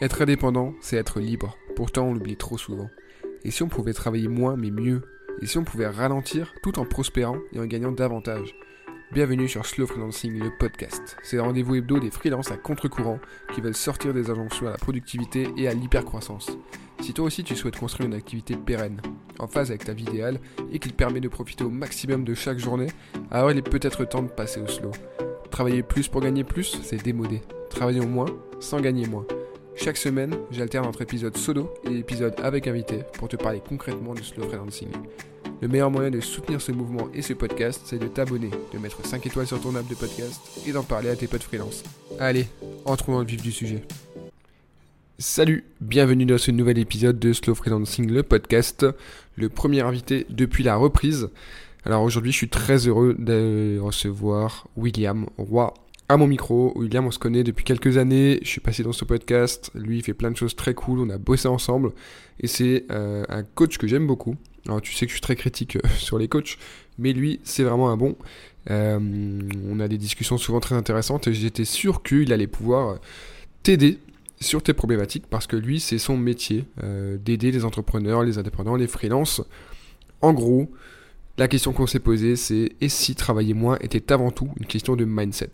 Être indépendant, c'est être libre. Pourtant, on l'oublie trop souvent. Et si on pouvait travailler moins mais mieux? Et si on pouvait ralentir tout en prospérant et en gagnant davantage? Bienvenue sur Slow Freelancing, le podcast. C'est le rendez-vous hebdo des freelances à contre-courant qui veulent sortir des injonctions à la productivité et à l'hypercroissance. Si toi aussi tu souhaites construire une activité pérenne, en phase avec ta vie idéale et qui te permet de profiter au maximum de chaque journée, alors il est peut-être temps de passer au slow. Travailler plus pour gagner plus, c'est démodé. Travaillons moins sans gagner moins. Chaque semaine, j'alterne entre épisodes solo et épisodes avec invité pour te parler concrètement du slow freelancing. Le meilleur moyen de soutenir ce mouvement et ce podcast, c'est de t'abonner, de mettre 5 étoiles sur ton app de podcast et d'en parler à tes potes freelance. Allez, entrons dans le vif du sujet. Salut, bienvenue dans ce nouvel épisode de Slow Freelancing, le podcast, le premier invité depuis la reprise. Alors aujourd'hui, je suis très heureux de recevoir William Roy à mon micro. William, on se connaît depuis quelques années. Je suis passé dans ce podcast. Lui, il fait plein de choses très cool. On a bossé ensemble. Et c'est euh, un coach que j'aime beaucoup. Alors, tu sais que je suis très critique euh, sur les coachs. Mais lui, c'est vraiment un bon. Euh, on a des discussions souvent très intéressantes. Et j'étais sûr qu'il allait pouvoir t'aider sur tes problématiques. Parce que lui, c'est son métier. d'aider les entrepreneurs, les indépendants, les freelances. En gros, la question qu'on s'est posée, c'est et si travailler moins était avant tout une question de mindset?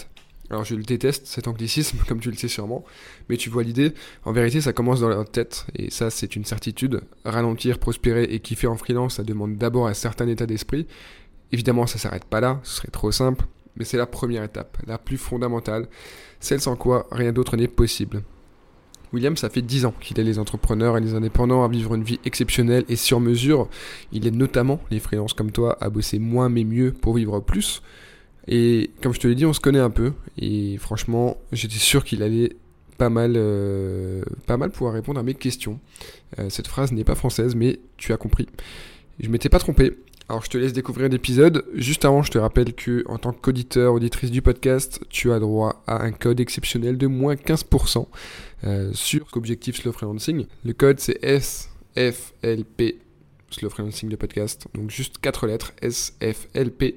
Alors je le déteste, cet anglicisme, comme tu le sais sûrement, mais tu vois l'idée, en vérité ça commence dans la tête, et ça c'est une certitude. Ralentir, prospérer et kiffer en freelance, ça demande d'abord un certain état d'esprit. Évidemment ça s'arrête pas là, ce serait trop simple, mais c'est la première étape, la plus fondamentale, celle sans quoi rien d'autre n'est possible. William, ça fait 10 ans qu'il aide les entrepreneurs et les indépendants à vivre une vie exceptionnelle et sur mesure. Il aide notamment les freelances comme toi à bosser moins mais mieux pour vivre plus. Et comme je te l'ai dit, on se connaît un peu. Et franchement, j'étais sûr qu'il allait pas mal, euh, pas mal pouvoir répondre à mes questions. Euh, cette phrase n'est pas française, mais tu as compris. Je m'étais pas trompé. Alors je te laisse découvrir l'épisode. Juste avant, je te rappelle que en tant qu'auditeur, auditrice du podcast, tu as droit à un code exceptionnel de moins 15% euh, sur Objectif Slow Freelancing. Le code c'est SFLP Slow Freelancing le podcast. Donc juste 4 lettres, SFLP.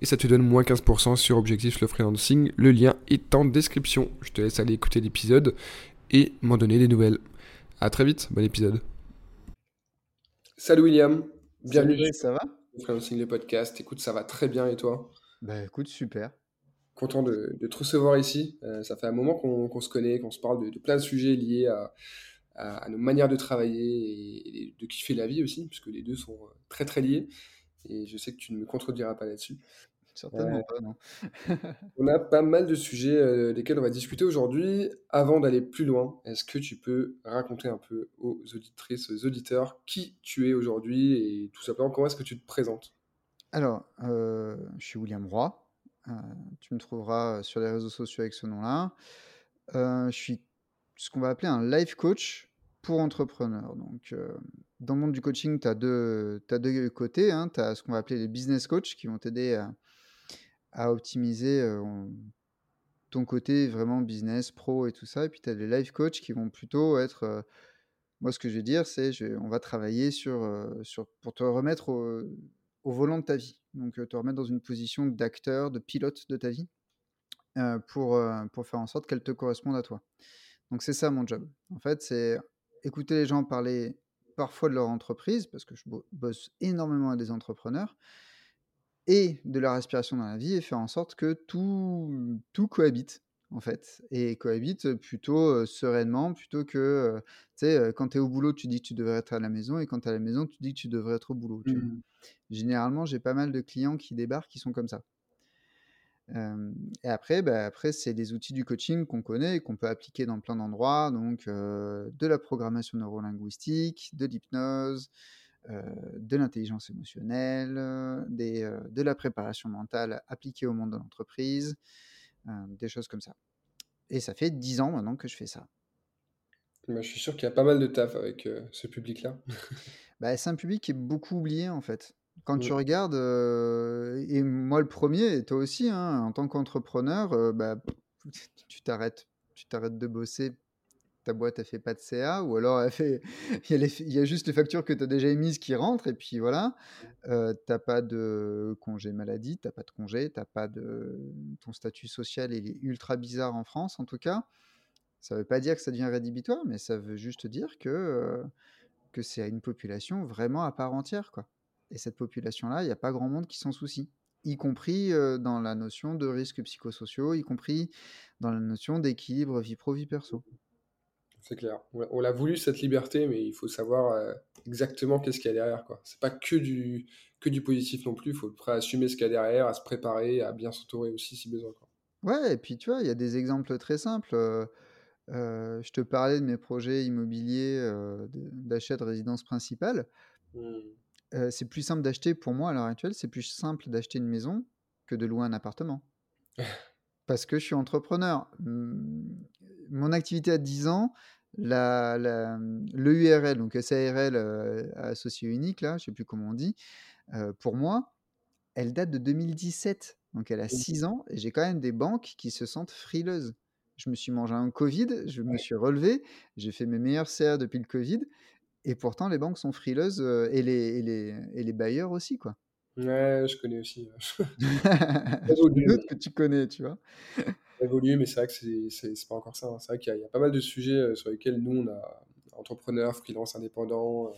Et ça te donne moins 15% sur Objectif Slow Freelancing. Le lien est en description. Je te laisse aller écouter l'épisode et m'en donner des nouvelles. A très vite, bon épisode. Salut William, bienvenue. Salut, ça va? Freelancing le podcast. Écoute, ça va très bien et toi? Bah écoute, super. Content de, te recevoir ici. Euh, ça fait un moment qu'on se connaît, qu'on se parle de, de plein de sujets liés à à, nos manières de travailler et, de kiffer la vie aussi, puisque les deux sont euh, très très liés. Et je sais que tu ne me contrediras pas là-dessus. Certainement pas, non. on a pas mal de sujets euh, desquels on va discuter aujourd'hui. Avant d'aller plus loin, est-ce que tu peux raconter un peu aux auditrices, aux auditeurs, qui tu es aujourd'hui et tout simplement comment est-ce que tu te présentes? Alors, euh, je suis William Roy. tu me trouveras sur les réseaux sociaux avec ce nom-là. je suis ce qu'on va appeler un life coach pour entrepreneurs. Donc, euh, dans le monde du coaching, tu as deux, côtés. Hein. Tu as ce qu'on va appeler les business coachs qui vont t'aider à, optimiser euh, ton côté vraiment business, pro et tout ça. Et puis, tu as les life coachs qui vont plutôt être. Euh, moi, ce que je vais dire, c'est on va travailler sur, sur, pour te remettre au, au, volant de ta vie. Donc, te remettre dans une position d'acteur, de pilote de ta vie pour, pour faire en sorte qu'elle te corresponde à toi. Donc c'est ça mon job. En fait, c'est écouter les gens parler parfois de leur entreprise, parce que je bosse énormément avec des entrepreneurs, et de leur aspiration dans la vie, et faire en sorte que tout, tout cohabite, en fait, et cohabite plutôt sereinement, plutôt que, tu sais, quand tu es au boulot, tu dis que tu devrais être à la maison, et quand tu es à la maison, tu dis que tu devrais être au boulot. Mmh Généralement, j'ai pas mal de clients qui débarquent qui sont comme ça et après, bah, après c'est les outils du coaching qu'on connaît et qu'on peut appliquer dans plein d'endroits, donc de la programmation neurolinguistique, de l'hypnose, de l'intelligence émotionnelle, des, de la préparation mentale appliquée au monde de l'entreprise, des choses comme ça. Et ça fait 10 ans maintenant que je fais ça. Bah, je suis sûr qu'il y a pas mal de taf avec ce public-là. bah, c'est un public qui est beaucoup oublié en fait. Quand tu regardes, et moi le premier, et toi aussi, hein, en tant qu'entrepreneur, bah, tu t'arrêtes tu t'arrêtes de bosser, ta boîte elle fait pas de CA ou alors elle fait il y a il y a juste les factures que tu as déjà émises qui rentrent et puis voilà. Tu pas de congé maladie, tu pas de congé, tu pas de ton statut social, il est ultra bizarre en France en tout cas. Ça veut pas dire que ça devient rédhibitoire, mais ça veut juste dire que, que c'est une population vraiment à part entière, quoi et cette population-là, il y a pas grand monde qui s'en soucie, y compris, heu, dans la notion de risques psychosociaux, y compris dans la notion d'équilibre vie pro, vie perso. C'est clair. On l'a voulu cette liberté, mais il faut savoir, heu, exactement qu'est-ce qu'il y a derrière, quoi. C'est pas que du que du positif non plus, il faut être prêt à assumer ce qu'il y a derrière, à se préparer, à bien s'entourer aussi si besoin, quoi. Ouais et puis tu vois, il y a des exemples très simples, heu, je te parlais de mes projets immobiliers, d'achat de résidence principale. Mmh. C'est plus simple d'acheter pour moi à l'heure actuelle, c'est plus simple d'acheter une maison que de louer un appartement. Parce que je suis entrepreneur. Mmh, mon activité a 10 ans, la la, mmh, l'EURL, donc SARL, heu, associé unique là, je sais plus comment on dit, pour moi, elle date de 2017, donc elle a Mmh. 6 ans et j'ai quand même des banques qui se sentent frileuses. Je me suis mangé un covid, je me suis relevé, j'ai fait mes meilleurs CA depuis le covid et pourtant les banques sont frileuses, heu et les et les et les bailleurs aussi, quoi. Ouais, je connais aussi, doute que tu connais, tu vois? Évoluer, mais c'est vrai que c'est pas encore ça, hein. C'est vrai qu'il y a il y a pas mal de sujets, heu, sur lesquels nous, on a entrepreneurs, freelance, indépendants, heu,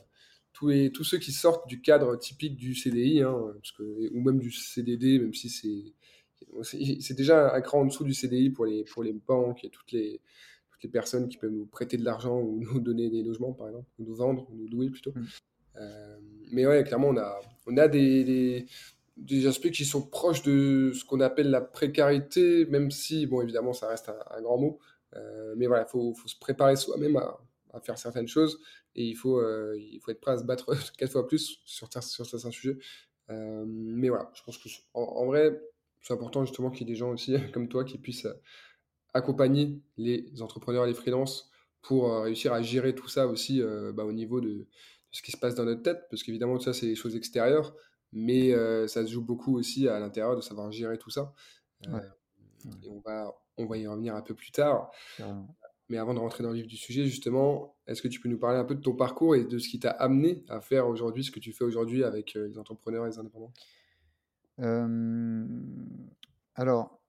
tous les tous ceux qui sortent du cadre typique du CDI, hein, parce que ou même du CDD, même si c'est c'est c'est déjà un cran en dessous du CDI pour les pour les banques et toutes les toutes les personnes qui peuvent nous prêter de l'argent ou nous donner des logements, par exemple, ou nous vendre, ou nous louer plutôt. Mmh. Hem, mais ouais, clairement, on a on a des des des aspects qui sont proches de ce qu'on appelle la précarité, même si, bon, évidemment, ça reste un, un grand mot. Euh, mais voilà, il faut, faut, se préparer soi-même à, à, faire certaines choses et il faut, euh, il faut être prêt à se battre quatre fois plus sur, sur certains sujets. Euh, mais voilà, je pense que en, en vrai, c'est important justement qu'il y ait des gens aussi comme toi qui puissent accompagner les entrepreneurs et les freelances pour réussir à gérer tout ça aussi bah, au niveau de, de, ce qui se passe dans notre tête, parce qu'évidemment, tout ça, c'est des choses extérieures mais euh, ça se joue beaucoup aussi à l'intérieur de savoir gérer tout ça. Euh, Ouais. Et on va, on va y revenir un peu plus tard. Mais avant de rentrer dans le vif du sujet, justement, est-ce que tu peux nous parler un peu de ton parcours et de ce qui t'a amené à faire aujourd'hui ce que tu fais aujourd'hui avec euh, les entrepreneurs et les indépendants? Euh, Alors,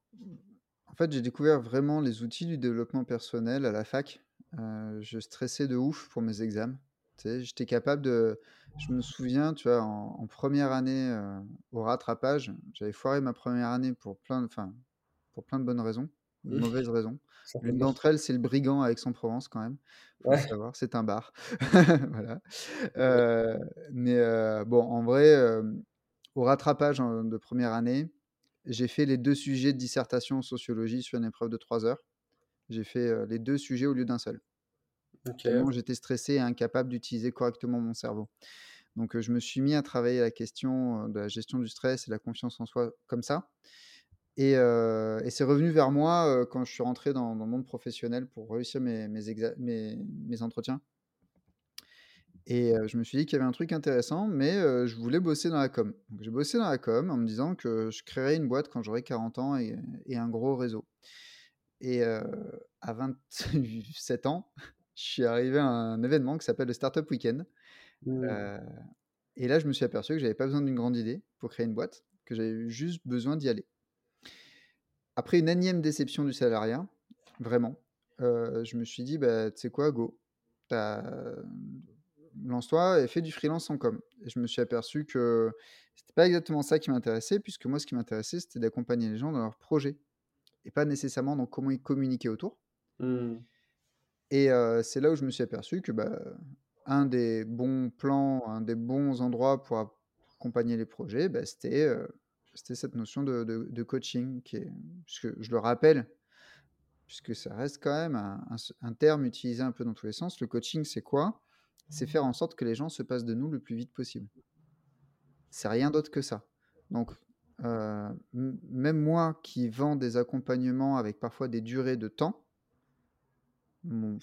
fait, j'ai découvert vraiment les outils du développement personnel à la fac. Euh, je stressais de ouf pour mes examens. Tu sais, j'étais capable de. Je me souviens, tu vois, en, en première année euh, au rattrapage, j'avais foiré ma première année pour plein de, enfin, pour plein de bonnes raisons, de mauvaises raisons. L'une d'entre elles, c'est le Brigand à Aix-en-Provence, quand même. Faut Ouais. savoir, c'est un bar. voilà. Euh, mais bon, en vrai, au rattrapage en- de première année, j'ai fait les deux sujets de dissertation en sociologie sur une épreuve de trois heures. J'ai fait les deux sujets au lieu d'un seul. J'étais stressé et incapable d'utiliser correctement mon cerveau. Donc je me suis mis à travailler la question de la gestion du stress et de la confiance en soi comme ça. Et, euh, et c'est revenu vers moi euh, quand je suis rentré dans, dans le monde professionnel pour réussir mes, mes, exa- mes, mes entretiens. Et euh, je me suis dit qu'il y avait un truc intéressant, mais euh, je voulais bosser dans la com. Donc j'ai bossé dans la com en me disant que je créerais une boîte quand j'aurais 40 ans et, et un gros réseau. Et euh, à 27 ans, je suis arrivé à un événement qui s'appelle le Startup Weekend. Mmh. Et là, je me suis aperçu que j'avais pas besoin d'une grande idée pour créer une boîte, que j'avais juste besoin d'y aller. Après une énième déception du salariat, vraiment, je me suis dit, bah, tu sais quoi, go, lance-toi et fais du freelance en com. Et je me suis aperçu que c'était pas exactement ça qui m'intéressait, puisque moi, ce qui m'intéressait, c'était d'accompagner les gens dans leurs projets, et pas nécessairement dans comment ils communiquaient autour. Mmh. Et euh, c'est là où je me suis aperçu que bah, un des bons plans, un des bons endroits pour accompagner les projets, bah, c'était euh, cette notion de, de, de, coaching, qui est, puisque je le rappelle, puisque ça reste quand même un, un, un, terme utilisé un peu dans tous les sens. Le coaching, c'est quoi? C'est faire en sorte que les gens se passent de nous le plus vite possible. C'est rien d'autre que ça. Donc, euh, même moi qui vends des accompagnements avec parfois des durées de temps, mon,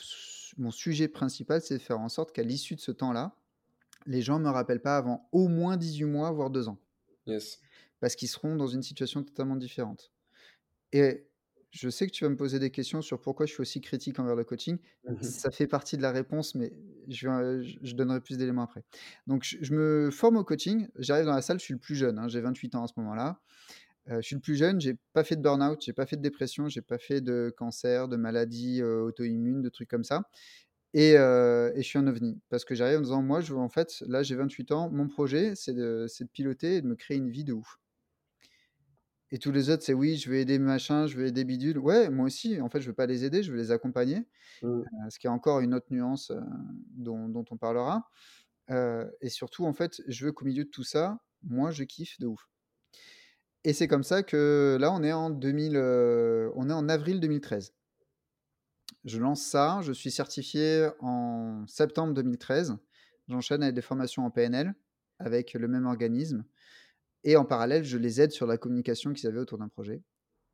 mon sujet principal, c'est de faire en sorte qu'à l'issue de ce temps-là, les gens ne me rappellent pas avant au moins 18 mois, voire 2 ans. Yes. Parce qu'ils seront dans une situation totalement différente. Et je sais que tu vas me poser des questions sur pourquoi je suis aussi critique envers le coaching. Mmh. Ça fait partie de la réponse, mais je, je donnerai plus d'éléments après. Donc, je, je, me forme au coaching. J'arrive dans la salle, je suis le plus jeune. Hein, J'ai 28 ans à ce moment-là. je suis le plus jeune, j'ai pas fait de burn-out, j'ai pas fait de dépression, j'ai pas fait de cancer, de maladie auto-immune, de trucs comme ça. Et, et, je suis un ovni. Parce que j'arrive en disant, moi, je en fait, là, j'ai 28 ans, mon projet, c'est de, de, piloter et de me créer une vie de ouf. Et tous les autres, c'est oui, je vais aider machin, je vais aider bidule. Ouais, moi aussi, en fait, je veux pas les aider, je veux les accompagner. Mmh. ce qui est encore une autre nuance dont, dont, on parlera. et surtout, en fait, je veux qu'au milieu de tout ça, moi, je kiffe de ouf. Et c'est comme ça que là, on est en 2000, on est en avril 2013. Je lance ça, je suis certifié en septembre 2013. J'enchaîne avec des formations en PNL avec le même organisme. Et en parallèle, je les aide sur la communication qu'ils avaient autour d'un projet.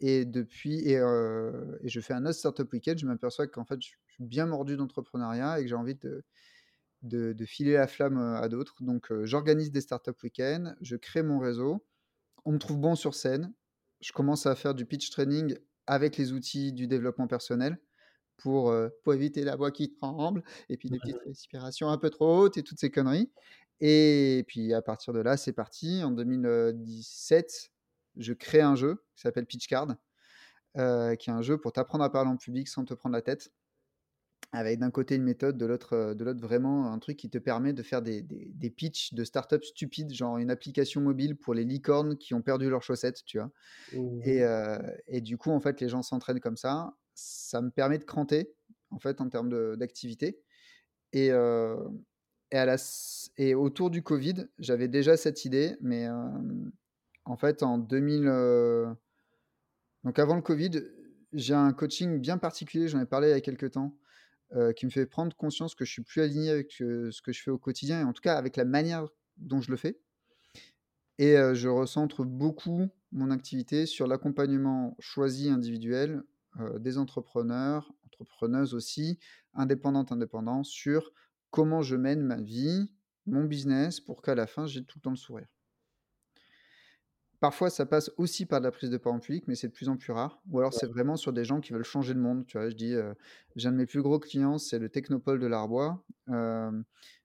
Et depuis, et, et, je fais un autre Startup Weekend, je m'aperçois qu'en fait, je suis bien mordu d'entrepreneuriat et que j'ai envie de, de, de, filer la flamme à d'autres. Donc, j'organise des Startup Weekends, je crée mon réseau on me trouve bon sur scène. Je commence à faire du pitch training avec les outils du développement personnel pour, euh, pour éviter la voix qui tremble et puis des petites respirations un peu trop hautes et toutes ces conneries. Et puis à partir de là, c'est parti. En 2017, je crée un jeu qui s'appelle Pitchcard, euh, qui est un jeu pour t'apprendre à parler en public sans te prendre la tête avec d'un côté une méthode, de l'autre, euh, de l'autre vraiment un truc qui te permet de faire des, des, des pitchs de startups stupides, genre une application mobile pour les licornes qui ont perdu leurs chaussettes, tu vois. Et, mmh. euh, et, du coup, en fait, les gens s'entraînent comme ça. Ça me permet de cranter, en fait, en termes d'activité. Et, euh, et, à la, et autour du Covid, j'avais déjà cette idée, mais en fait, en 2000... Euh, donc avant le Covid, j'ai un coaching bien particulier, j'en ai parlé il y a quelques temps, qui me fait prendre conscience que je suis plus aligné avec ce que je fais au quotidien et en tout cas avec la manière dont je le fais. Et je recentre beaucoup mon activité sur l'accompagnement choisi individuel des entrepreneurs, entrepreneuses aussi, indépendantes, indépendants, sur comment je mène ma vie, mon business, pour qu'à la fin, j'ai tout le temps le sourire. Parfois, ça passe aussi par de la prise de parole publique, mais c'est de plus en plus rare. Ou alors, c'est vraiment sur des gens qui veulent changer le monde. Tu vois, je dis, j'ai un de mes plus gros clients, c'est le Technopole de l'Arbois.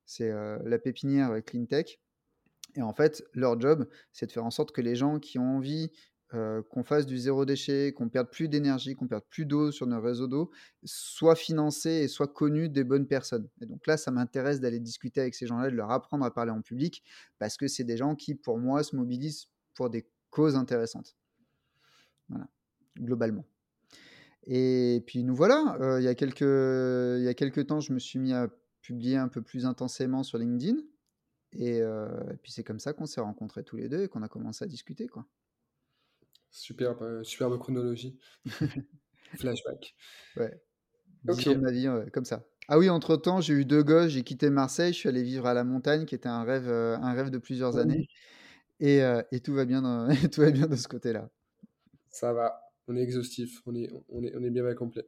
c'est la pépinière Clean Tech. Et en fait, leur job, c'est de faire en sorte que les gens qui ont envie qu'on fasse du zéro déchet, qu'on perde plus d'énergie, qu'on perde plus d'eau sur nos réseaux d'eau, soient financés et soient connus des bonnes personnes. Et donc là, ça m'intéresse d'aller discuter avec ces gens-là, de leur apprendre à parler en public, parce que c'est des gens qui, pour moi, se mobilisent pour des causes intéressantes. Voilà, globalement. Et puis nous voilà, euh, il, y a quelques, temps, je me suis mis à publier un peu plus intensément sur LinkedIn. Et, euh, puis c'est comme ça qu'on s'est rencontrés tous les deux et qu'on a commencé à discuter. Quoi. Superbe, euh, superbe chronologie. Flashback. Ouais. Ok. ma vie, comme ça. Ah oui, entre-temps, j'ai eu deux gosses, j'ai quitté Marseille, je suis allé vivre à la montagne, qui était un rêve, un rêve de plusieurs années. Et, et, tout, va bien dans, tout va bien de ce côté-là. Ça va, on est exhaustif, on est, on est, on est bien mal complet.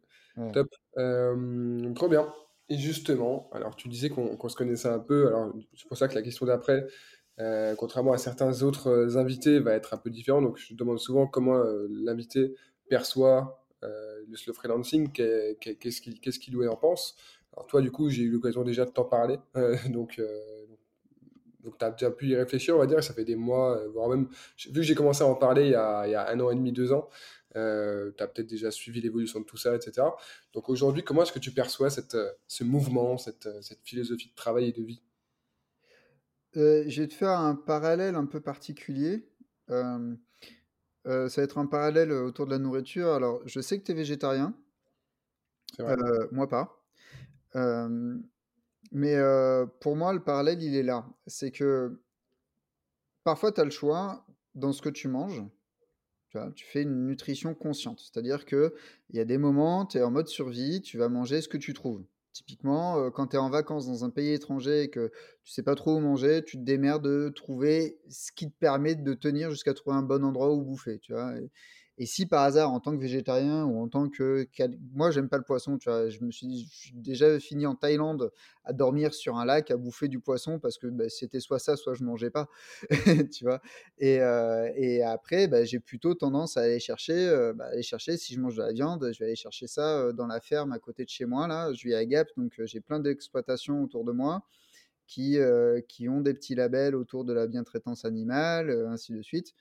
Top. Euh, trop bien. Et justement, alors tu disais qu'on se connaissait un peu, alors c'est pour ça que la question d'après, euh, contrairement à certains autres invités, va être un peu différente. Donc je demande souvent comment l'invité perçoit le slow freelancing, qu'est-ce qu'il qu qu en pense. Alors toi, du coup, j'ai eu l'occasion déjà de t'en parler, donc donc, tu as déjà pu y réfléchir, on va dire, ça fait des mois, euh, voire même, vu que j'ai commencé à en parler il y a, un an et demi, deux ans, euh, tu as peut-être déjà suivi l'évolution de tout ça, etc. Donc aujourd'hui, comment est-ce que tu perçois euh, ce mouvement, cette, philosophie de travail et de vie? Je vais te faire un parallèle un peu particulier. ça va être un parallèle autour de la nourriture. Alors, je sais que tu es végétarien. moi pas. Mais pour moi, le parallèle, il est là. C'est que parfois, tu as le choix dans ce que tu manges. Tu, vois, tu fais une nutrition consciente. C'est-à-dire qu'il y a des moments, tu es en mode survie, tu vas manger ce que tu trouves. Typiquement, quand tu es en vacances dans un pays étranger et que tu sais pas trop où manger, tu te démerdes de trouver ce qui te permet de tenir jusqu'à trouver un bon endroit où bouffer. Et si par hasard, en tant que végétarien ou en tant que. Moi, j'aime pas le poisson, tu vois. Je me suis dit, je suis déjà fini en Thaïlande à dormir sur un lac, à bouffer du poisson parce que bah, c'était soit ça, soit je mangeais pas, tu vois. Et, euh, après, bah, j'ai plutôt tendance à aller chercher, euh, bah, aller chercher, si je mange de la viande, je vais aller chercher ça euh, dans la ferme à côté de chez moi, là. Je vis à Gap, donc j'ai plein d'exploitations autour de moi qui, qui ont des petits labels autour de la bientraitance animale, ainsi de suite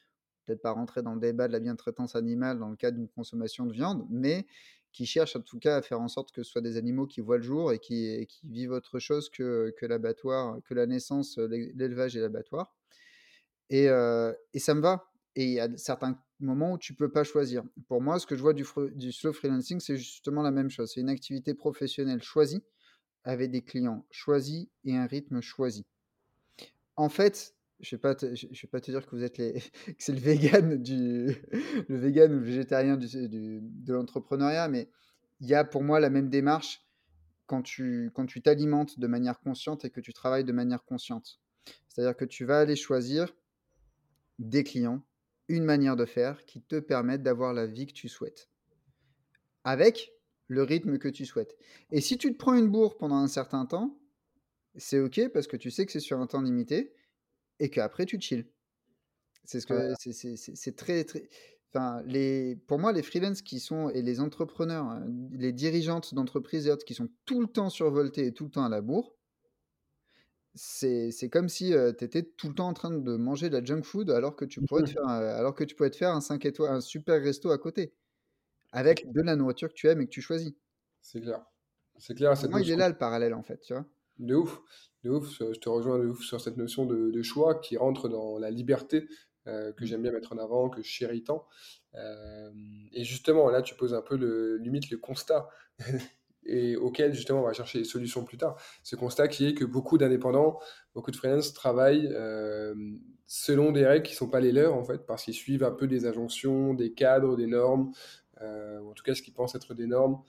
peut-être pas rentrer dans le débat de la bientraitance animale dans le cadre d'une consommation de viande, mais qui cherchent en tout cas à faire en sorte que ce soit des animaux qui voient le jour et qui, vivent autre chose que, l'abattoir, que la naissance, l'é- l'élevage et l'abattoir. Et, euh, et ça me va. Et il y a certains moments où tu peux pas choisir. Pour moi, ce que je vois du, du slow freelancing, c'est justement la même chose. C'est une activité professionnelle choisie avec des clients choisis et un rythme choisi. En fait, je je vais pas te dire que vous êtes c'est le vegan du, le ou le végétarien du, de l'entrepreneuriat, mais il y a pour moi la même démarche quand tu, quand tu t'alimentes de manière consciente et que tu travailles de manière consciente. C'est-à-dire que tu vas aller choisir des clients, une manière de faire qui te permette d'avoir la vie que tu souhaites, avec le rythme que tu souhaites. Et si tu te prends une bourre pendant un certain temps, c'est OK parce que tu sais que c'est sur un temps limité et qu'après tu chill. C'est ce que c'est très très. Enfin, les, pour moi, les freelances qui sont et les entrepreneurs, hein, les dirigeantes d'entreprises et autres qui sont tout le temps survoltés et tout le temps à la bourre, c'est comme si tu étais tout le temps en train de manger de la junk food alors que tu pourrais te faire, un- alors que tu pourrais te faire un 5 étoiles, un super resto à côté avec de la nourriture que tu aimes et que tu choisis. C'est clair. C'est clair, moi, il est là le parallèle en fait, tu vois? de ouf. De ouf. Je te rejoins de ouf sur cette notion de, de choix qui rentre dans la liberté euh, que Mm. j'aime bien mettre en avant, que je chéris tant. Euh, et justement, là, tu poses un peu le, limite le constat et auquel justement on va chercher des solutions plus tard. Ce constat qui est que beaucoup d'indépendants, beaucoup de freelance travaillent euh, selon des règles qui ne sont pas les leurs en fait, parce qu'ils suivent un peu des injonctions, des cadres, des normes, ou en tout cas ce qu'ils pensent être des normes,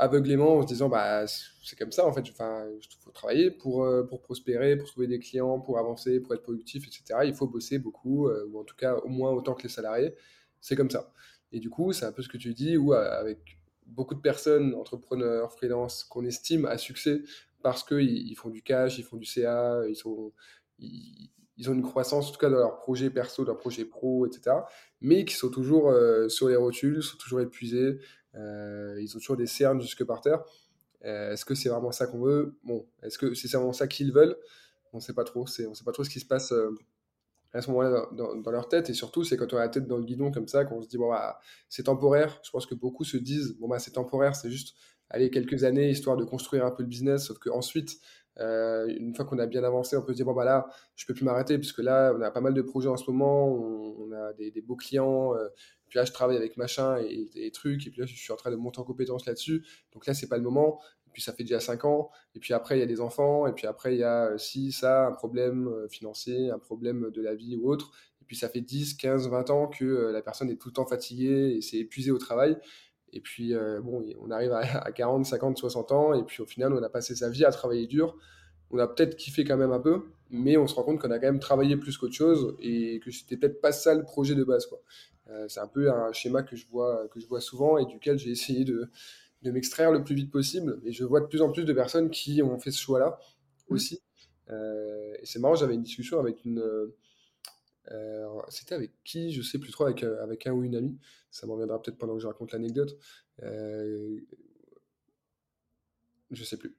aveuglément en se disant bah c'est comme ça en fait, enfin il faut travailler pour, euh, pour prospérer, pour trouver des clients, pour avancer, pour être productif, etc. Il faut bosser beaucoup, euh, ou en tout cas au moins autant que les salariés, c'est comme ça. Et du coup, c'est un peu ce que tu dis, où euh, avec beaucoup de personnes, entrepreneurs, freelance, qu'on estime à succès parce qu'ils ils font du cash, ils font du CA, ils, sont, ils, ont une croissance, en tout cas dans leur projet perso, dans leur projet pro, etc. Mais qui sont toujours sur les rotules, sont toujours épuisés, ils ont toujours des cernes jusque par terre. Euh, est-ce que c'est vraiment ça qu'on veut? Bon, est-ce que c'est vraiment ça qu'ils veulent? On ne sait pas trop. On ne sait pas trop ce qui se passe euh, à ce moment-là dans, leur tête. Et surtout, c'est quand on a la tête dans le guidon comme ça qu'on se dit bon bah c'est temporaire. Je pense que beaucoup se disent bon bah c'est temporaire, c'est juste aller quelques années histoire de construire un peu le business. Sauf qu'ensuite, euh, une fois qu'on a bien avancé, on peut se dire bon bah là je peux plus m'arrêter puisque là on a pas mal de projets en ce moment, on, a des, beaux clients. euh, puis là, je travaille avec machin et, et trucs, et puis là, je suis en train de monter en compétence là-dessus. Donc là, c'est pas le moment. Et puis ça fait déjà 5 ans. Et puis après, il y a des enfants. Et puis après, il y a euh, si, ça, un problème euh, financier, un problème de la vie ou autre. Et puis ça fait 10, 15, 20 ans que euh, la personne est tout le temps fatiguée et s'est épuisée au travail. Et puis, bon, on arrive à, à 40, 50, 60 ans. Et puis au final, on a passé sa vie à travailler dur. On a peut-être kiffé quand même un peu, mais on se rend compte qu'on a quand même travaillé plus qu'autre chose et que c'était peut-être pas ça le projet de base, quoi. Euh, c'est un peu un schéma que je vois, que je vois souvent et duquel j'ai essayé de, de m'extraire le plus vite possible. Et je vois de plus en plus de personnes qui ont fait ce choix-là Mm. aussi. Euh, et c'est marrant, j'avais une discussion avec une. euh, c'était avec qui? Je sais plus trop, avec, avec un ou une amie. Ça m'en reviendra peut-être pendant que je raconte l'anecdote. Euh, je sais plus.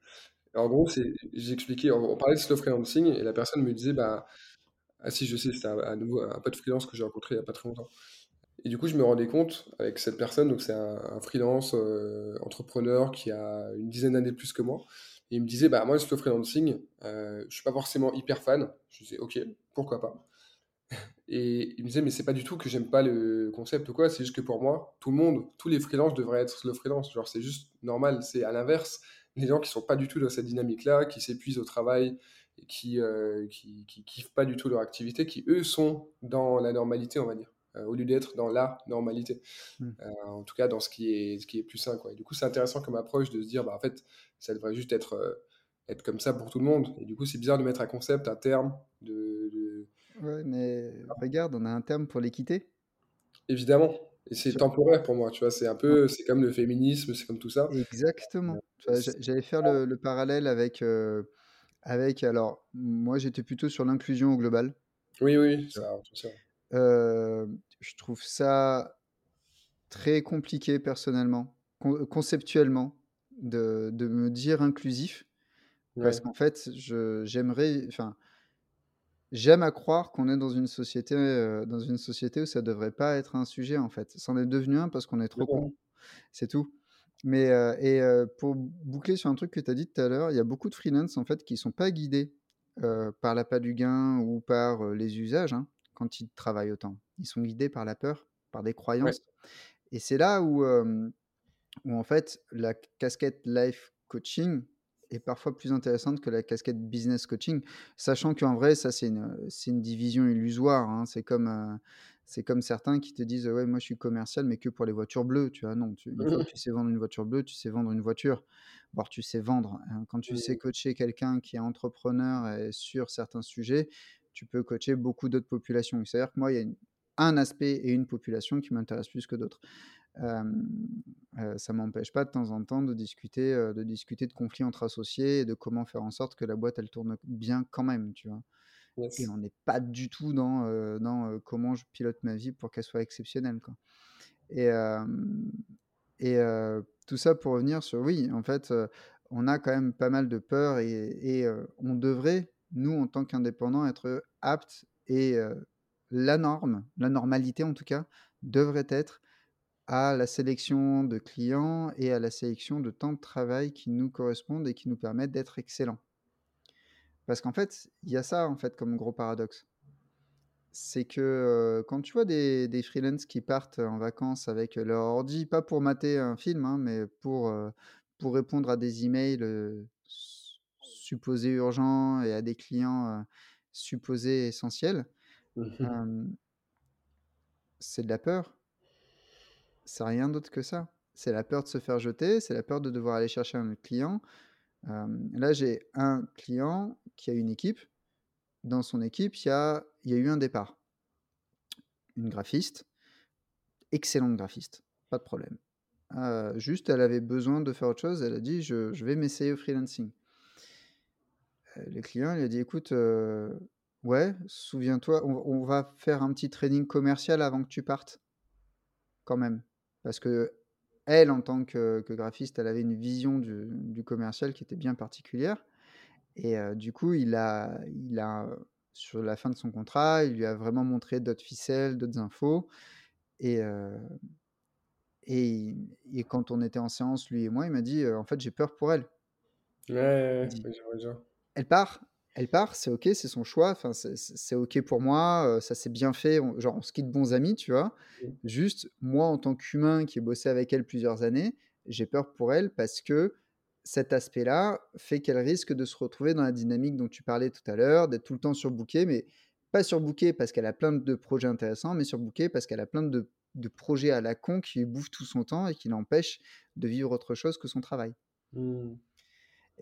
En gros, c'est, j'expliquais, on, on parlait de slow freelancing et la personne me disait, bah, ah si, je sais, c'était à, à nouveau un pote freelance que j'ai rencontré il n'y a pas très longtemps. Et du coup, je me rendais compte avec cette personne, donc c'est un, freelance euh, entrepreneur qui a une dizaine d'années de plus que moi. Et il me disait, bah moi, le freelancing, euh, je suis pas forcément hyper fan. Je disais, ok, pourquoi pas? Et il me disait, mais c'est pas du tout que j'aime pas le concept ou quoi, c'est juste que pour moi, tout le monde, tous les freelances devraient être slow freelance. Genre, c'est juste normal. C'est à l'inverse, les gens qui sont pas du tout dans cette dynamique-là, qui s'épuisent au travail, et qui, euh, qui, qui kiffent pas du tout leur activité, qui eux sont dans la normalité, on va dire, au lieu d'être dans la normalité. Mm. Euh, en tout cas, dans ce qui est, ce qui est plus sain, quoi. Et du coup, c'est intéressant comme approche de se dire, bah, en fait, ça devrait juste être, euh, être comme ça pour tout le monde. Et du coup, c'est bizarre de mettre un concept, un terme, de, de- Ouais, mais regarde, on a un terme pour l'équité. évidemment. Et c'est temporaire pour moi, tu vois. C'est un peu, c'est comme le féminisme, c'est comme tout ça. Exactement. J'allais faire le, le parallèle avec, euh, avec, alors, moi j'étais plutôt sur l'inclusion au global. Oui, oui, ça, ça. Euh, je trouve ça très compliqué personnellement, con- conceptuellement, de, de me dire inclusif, parce qu'en fait, j'aimerais, enfin, j'aime à croire qu'on est dans une société, heu, dans une société où ça devrait pas être un sujet, en fait. C'en est devenu un parce qu'on est trop con, c'est tout. Mais, heu et heu, pour boucler sur un truc que tu as dit tout à l'heure, il y a beaucoup de freelance, en fait, qui sont pas guidés, par l'appât du gain ou par, les usages, hein, quand ils travaillent autant. Ils sont guidés par la peur, par des Ouais. croyances et c'est là où, où en fait la casquette life coaching est parfois plus intéressante que la casquette business coaching, sachant qu'en vrai ça c'est une, une division illusoire, hein. C'est comme, c'est comme certains qui te disent: «Ouais, moi je suis commercial, mais que pour les voitures bleues», tu vois? Non, tu sais vendre une voiture bleue, tu sais vendre une voiture. Voire tu sais vendre, hein. Quand tu sais coacher quelqu'un qui est entrepreneur et sur certains sujets, tu peux coacher beaucoup d'autres populations. C'est-à-dire que moi, il y a une un aspect et une population qui m'intéressent plus que d'autres. Hem, heu, ça m'empêche pas de temps en temps de discuter, heu, de discuter de conflits entre associés et de comment faire en sorte que la boîte elle tourne bien quand même, tu vois? Et on n'est pas du tout dans, dans, heu, comment je pilote ma vie pour qu'elle soit exceptionnelle, quoi. Et tout ça pour revenir sur oui, en fait, on a quand même pas mal de peur et on devrait, nous, en tant qu'indépendants, être aptes et heu, la norme, la normalité en tout cas, devrait être à la sélection de clients et à la sélection de temps de travail qui nous correspondent et qui nous permettent d'être excellents. Parce qu'en fait, il y a ça, en fait, comme gros paradoxe. C'est que, heu, quand tu vois des des freelances qui partent en vacances avec leur ordi, pas pour mater un film, hein, mais pour, heu, pour répondre à des emails, supposés urgents et à des clients, supposés essentiels, Mmh c'est de la peur. C'est rien d'autre que ça. C'est la peur de se faire jeter, c'est la peur de devoir aller chercher un autre client. Là, j'ai un client qui a une équipe. Dans son équipe, il y a il y a eu un départ. Une graphiste excellente graphiste, pas de problème. Juste, elle avait besoin de faire autre chose, elle a dit: «Je je vais m'essayer au freelancing». Heu, le client lui a dit: «Écoute, heu, ouais, souviens-toi, on on va faire un petit training commercial avant que tu partes» «quand même». Parce qu'elle, en tant que que graphiste, elle avait une vision du du commercial qui était bien particulière et heu, du coup, il a il a, sur la fin de son contrat, il lui a vraiment montré d'autres ficelles, d'autres infos et et quand on était en séance, lui et moi, il m'a dit: «Heu, en fait, j'ai peur pour elle». Ouais, ouais, ouais, bien. Elle part elle part, c'est OK, c'est son choix, enfin, c'est OK pour moi, heu, ça s'est bien fait, on genre, on se quitte bons amis, tu vois? Mmh. Juste, moi, en tant qu'humain qui ai bossé avec elle plusieurs années, j'ai peur pour elle parce que cet aspect-là fait qu'elle risque de se retrouver dans la dynamique dont tu parlais tout à l'heure, d'être tout le temps surbookée, mais pas surbookée parce qu'elle a plein de projets intéressants, mais surbookée parce qu'elle a plein de de projets à la con qui bouffent tout son temps et qui l'empêchent de vivre autre chose que son travail. Mmh.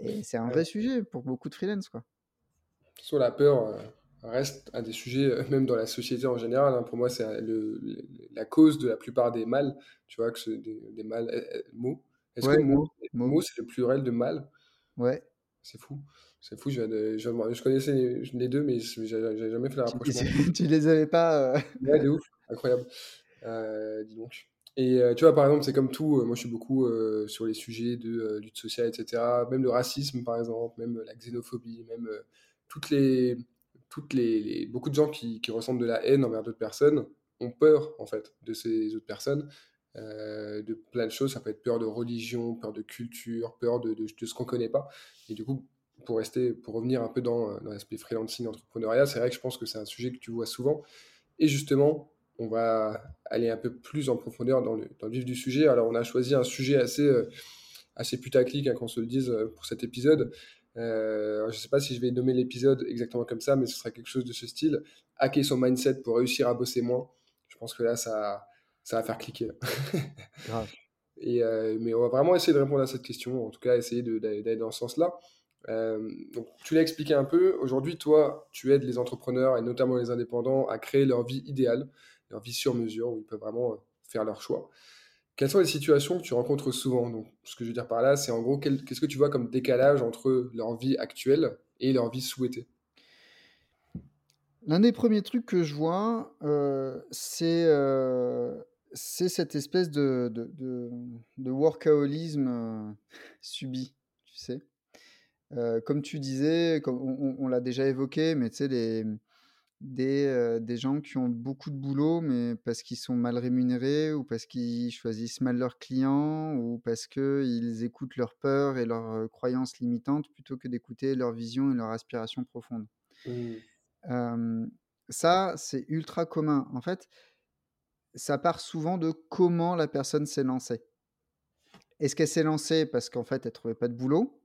Et c'est un vrai sujet pour beaucoup de freelance, quoi. Sur la peur, heu, reste un des sujets, heu, même dans la société en général, hein. Pour moi, c'est le la cause de la plupart des mal, tu vois? Que des des eh, maux. Est-ce que Ouais, mot, mot. c'est le pluriel de mal? Ouais. C'est fou. C'est fou, je connaissais les 2 mais j'avais jamais fait Tu les rapprochement. tu les avais pas, heu Ouais, de ouf, incroyable. Dis donc et heu, tu vois, par exemple, c'est comme tout, heu, moi, je suis beaucoup, heu, sur les sujets de, lutte sociale et cetera. Même le racisme, par exemple, même, la xénophobie, même, toutes les toutes les beaucoup de gens qui ressentent de la haine envers d'autres personnes ont peur, en fait, de ces autres personnes, de plein de choses. Ça peut être peur de religion, peur de culture, peur de de ce qu'on connaît pas et du coup, pour rester pour revenir un peu dans, dans l'aspect freelancing, entrepreneuriat, c'est vrai que je pense que c'est un sujet que tu vois souvent et justement, on va aller un peu plus en profondeur dans le dans le vif du sujet. Alors, on a choisi un sujet assez, heu, assez putaclic, hein, qu'on se le dise, heu, pour cet épisode. Heu, je sais pas si je vais nommer l'épisode exactement comme ça, mais ce sera quelque chose de ce style: «Hacker son mindset pour réussir à bosser moins». Je pense que là, ça ça va faire cliquer. Grave. Et heu, mais on va vraiment essayer de répondre à cette question, en tout cas essayer d'aller dans ce sens-là. Donc tu l'as expliqué un peu. Aujourd'hui, toi, tu aides les entrepreneurs et notamment les indépendants à créer leur vie idéale, leur vie sur mesure, où ils peuvent vraiment, heu, faire leurs choix. Quelles sont les situations que tu rencontres souvent? Donc ce que je veux dire par là, c'est en gros, qu'est-ce que tu vois comme décalage entre leur vie actuelle et leur vie souhaitée? L'un des premiers trucs que je vois, c'est, heu, c'est cette espèce de workaholisme, subi, tu sais? Comme tu disais, comme on l'a déjà évoqué, mais tu sais les des, euh, des gens qui ont beaucoup de boulot, mais parce qu'ils sont mal rémunérés ou parce qu'ils choisissent mal leurs clients ou parce qu'ils écoutent leurs peurs et leurs euh, croyances limitantes plutôt que d'écouter leur vision et leur aspiration profonde. Mmh. Euh, ça, c'est ultra commun. En fait, ça part souvent de comment la personne s'est lancée. Est-ce qu'elle s'est lancée parce qu'en fait, elle trouvait pas de boulot?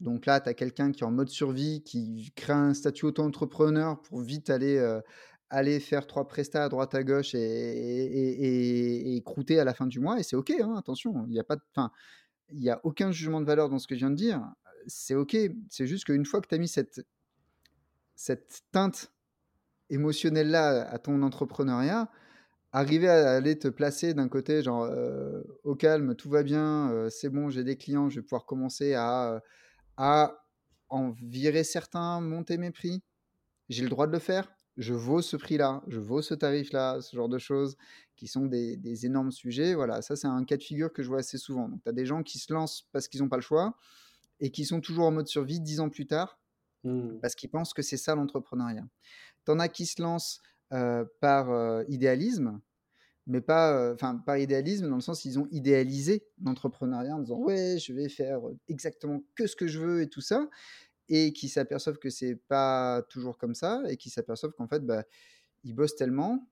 Donc là, tu as quelqu'un qui est en mode survie, qui crée un statut auto-entrepreneur pour vite aller, euh, aller faire trois prestats à droite à gauche et, et, croûter à la fin du mois. Et c'est OK, hein, attention, il n'y a, pas il a aucun jugement de valeur dans ce que je viens de dire. C'est OK. C'est juste qu'une fois que tu as mis cette, cette teinte émotionnelle-là à ton entrepreneuriat, arriver à aller te placer d'un côté, genre euh, au calme, tout va bien, euh, c'est bon, j'ai des clients, je vais pouvoir commencer à à en virer certains, monter mes prix. J'ai le droit de le faire. Je vaux ce prix-là, je vaux ce tarif-là, ce genre de choses qui sont des, énormes sujets. Voilà, ça c'est un cas de figure que je vois assez souvent. Donc tu as des gens qui se lancent parce qu'ils n'ont pas le choix et qui sont toujours en mode survie dix ans plus tard mmh. parce qu'ils pensent que c'est ça l'entrepreneuriat. Tu en as qui se lancent euh, par euh, idéalisme, mais pas, enfin, par idéalisme, dans le sens ils ont idéalisé l'entrepreneuriat en disant ouais, je vais faire exactement que ce que je veux et tout ça, et qui s'aperçoivent que c'est pas toujours comme ça, et qui s'aperçoivent qu'en fait, bah, ils bossent tellement,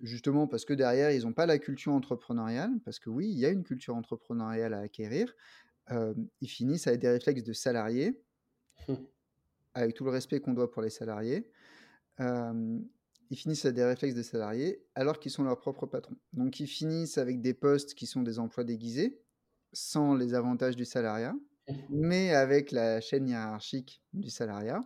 justement parce que derrière, ils n'ont pas la culture entrepreneuriale, parce que oui, il y a une culture entrepreneuriale à acquérir, ils finissent avec des réflexes de salariés, mmh. avec tout le respect qu'on doit pour les salariés ils finissent à des réflexes de salariés alors qu'ils sont leurs propres patrons. Donc ils finissent avec des postes qui sont des emplois déguisés, sans les avantages du salariat, mais avec la chaîne hiérarchique du salariat.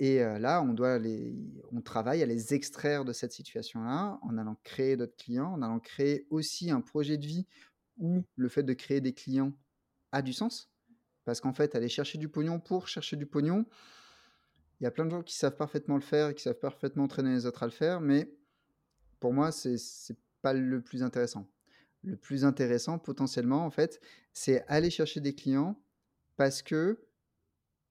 Et euh, là, on, doit les, on travaille à les extraire de cette situation-là en allant créer d'autres clients, en allant créer aussi un projet de vie où le fait de créer des clients a du sens. Parce qu'en fait, aller chercher du pognon pour chercher du pognon, il y a plein de gens qui savent parfaitement le faire et qui savent parfaitement entraîner les autres à le faire, mais pour moi, c'est n'est pas le plus intéressant. Le plus intéressant, potentiellement, en fait, c'est aller chercher des clients parce que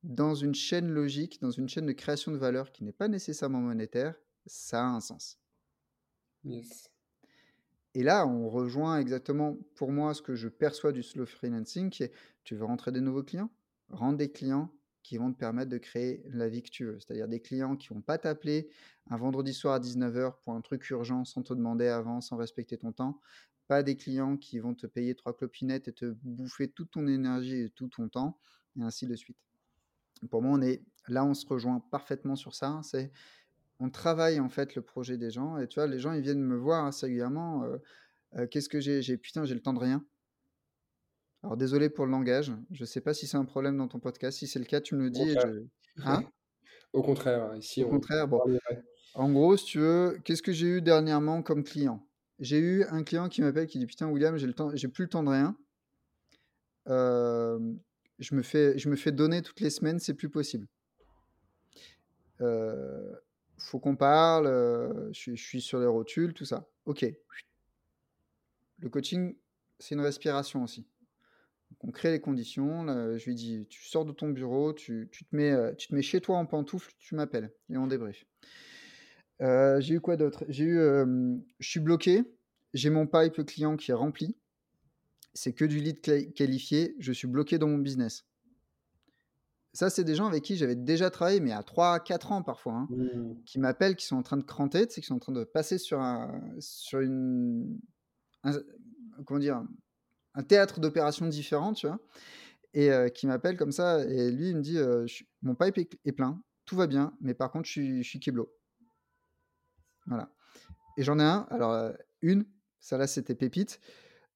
dans une chaîne logique, dans une chaîne de création de valeur qui n'est pas nécessairement monétaire, ça a un sens. Et là, on rejoint exactement, pour moi, ce que je perçois du slow freelancing, qui est, tu veux rentrer des nouveaux clients? Rendre des clients qui vont te permettre de créer la vie que tu veux. C'est-à-dire des clients qui vont pas t'appeler un vendredi soir à 19h pour un truc urgent sans te demander avant, sans respecter ton temps. Pas des clients qui vont te payer trois clopinettes et te bouffer toute ton énergie et tout ton temps, et ainsi de suite. Pour moi, on est là, on se rejoint parfaitement sur ça. C'est on travaille en fait le projet des gens et tu vois, les gens ils viennent me voir assez. Euh, euh, qu'est-ce que J'ai putain, j'ai le temps de rien. Alors désolé pour le langage, je ne sais pas si c'est un problème dans ton podcast. Si c'est le cas, tu me le dis. Hein? Au contraire, ici. Au contraire, bon. En gros, si tu veux, qu'est-ce que j'ai eu dernièrement comme client? J'ai eu un client qui m'appelle qui dit Putain, William, j'ai, le temps, j'ai plus le temps de rien. je, me fais, je me fais donner toutes les semaines, c'est plus possible. Euh, faut qu'on parle, je, je, suis sur les rotules, tout ça. Ok. Le coaching, c'est une respiration aussi on crée les conditions. je lui dis, tu sors de ton bureau, tu, te mets, euh, tu te mets chez toi en pantoufle, tu m'appelles et on débrief. Euh, j'ai eu quoi d'autre? J'ai eu, je suis bloqué, j'ai mon pipe client qui est rempli, c'est que du lead qualifié, je suis bloqué dans mon business. Ça, c'est des gens avec qui j'avais déjà travaillé, mais à 3-4 ans parfois, hein, mmh. qui m'appellent, qui sont en train de cranter, qui sont en train de passer sur, un, sur une. comment dire un théâtre d'opérations différents, tu vois, et euh, qui m'appelle comme ça, et lui, il me dit, euh, mon pipe est, plein, tout va bien, mais par contre, je suis, je. Voilà. Et j'en ai un, alors euh, une, ça là, c'était pépite.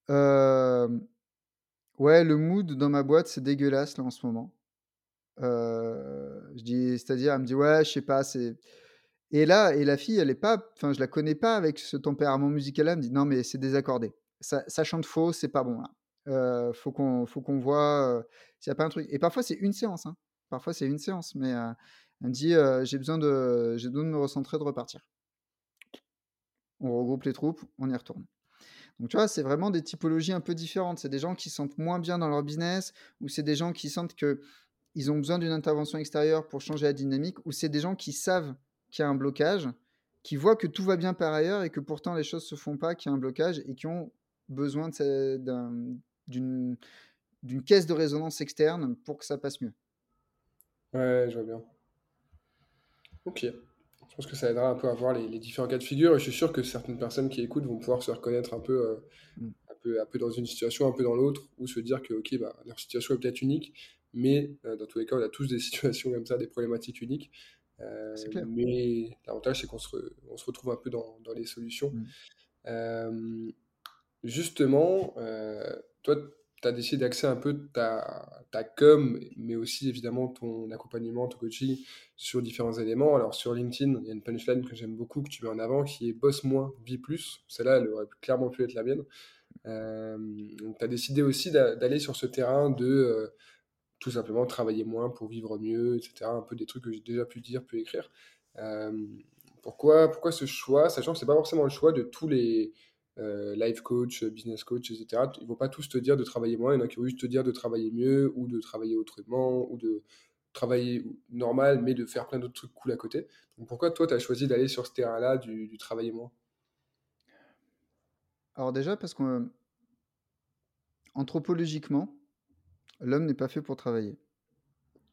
ouais, le mood dans ma boîte, c'est dégueulasse là en ce moment. je dis, c'est-à-dire, elle me dit, ouais, je sais pas, c'est. Et là, et la fille, elle est pas, enfin, je la connais pas avec ce tempérament musical-là. Elle me dit, non, mais c'est désaccordé ça, chante faux, c'est pas bon là. faut qu'on faut qu'on voit s'il n'y a pas un truc. Et parfois c'est une séance, hein. parfois c'est une séance, mais me dit j'ai besoin de j'ai besoin de me recentrer, de repartir. On regroupe les troupes, on y retourne. Donc tu vois, c'est vraiment des typologies un peu différentes. C'est des gens qui sentent moins bien dans leur business, ou c'est des gens qui sentent que ils ont besoin d'une intervention extérieure pour changer la dynamique, ou c'est des gens qui savent qu'il y a un blocage, qui voient que tout va bien par ailleurs et que pourtant les choses se font pas, qu'il y a un blocage et qui ont besoin d'une caisse de résonance externe pour que ça passe mieux. Ouais, je vois bien. Ok. Je pense que ça aidera un peu à voir les, différents cas de figure et je suis sûr que certaines personnes qui écoutent vont pouvoir se reconnaître un peu, euh, mm. un peu, un peu dans une situation, un peu dans l'autre, ou se dire que ok, bah, leur situation est peut-être unique, mais euh, dans tous les cas, on a tous des situations comme ça, des problématiques uniques. Euh, mais l'avantage, c'est qu'on se, on se retrouve un peu dans, dans les solutions. Mm. Justement, toi, tu as décidé d'axer un peu ta, ta com, mais aussi évidemment ton accompagnement, ton coaching sur différents éléments. Alors sur LinkedIn, il y a une punchline que j'aime beaucoup, que tu mets en avant, qui est bosse moins, vie plus. Celle-là, elle aurait clairement pu être la mienne. Euh, tu as décidé aussi d'aller sur ce terrain de euh, tout simplement travailler moins pour vivre mieux, etc. Un peu des trucs que j'ai déjà pu dire, pu écrire. Euh, pourquoi, pourquoi ce choix, sachant que c'est pas forcément le choix de tous les euh, life coach, business coach, etc. Ils vont pas tous te dire de travailler moins, il y en a qui vont juste te dire de travailler mieux ou de travailler autrement ou de travailler normal mais de faire plein d'autres trucs cool à côté. Donc pourquoi toi tu as choisi d'aller sur ce terrain-là du, travailler moins? Alors déjà parce qu'anthropologiquement, l'homme n'est pas fait pour travailler.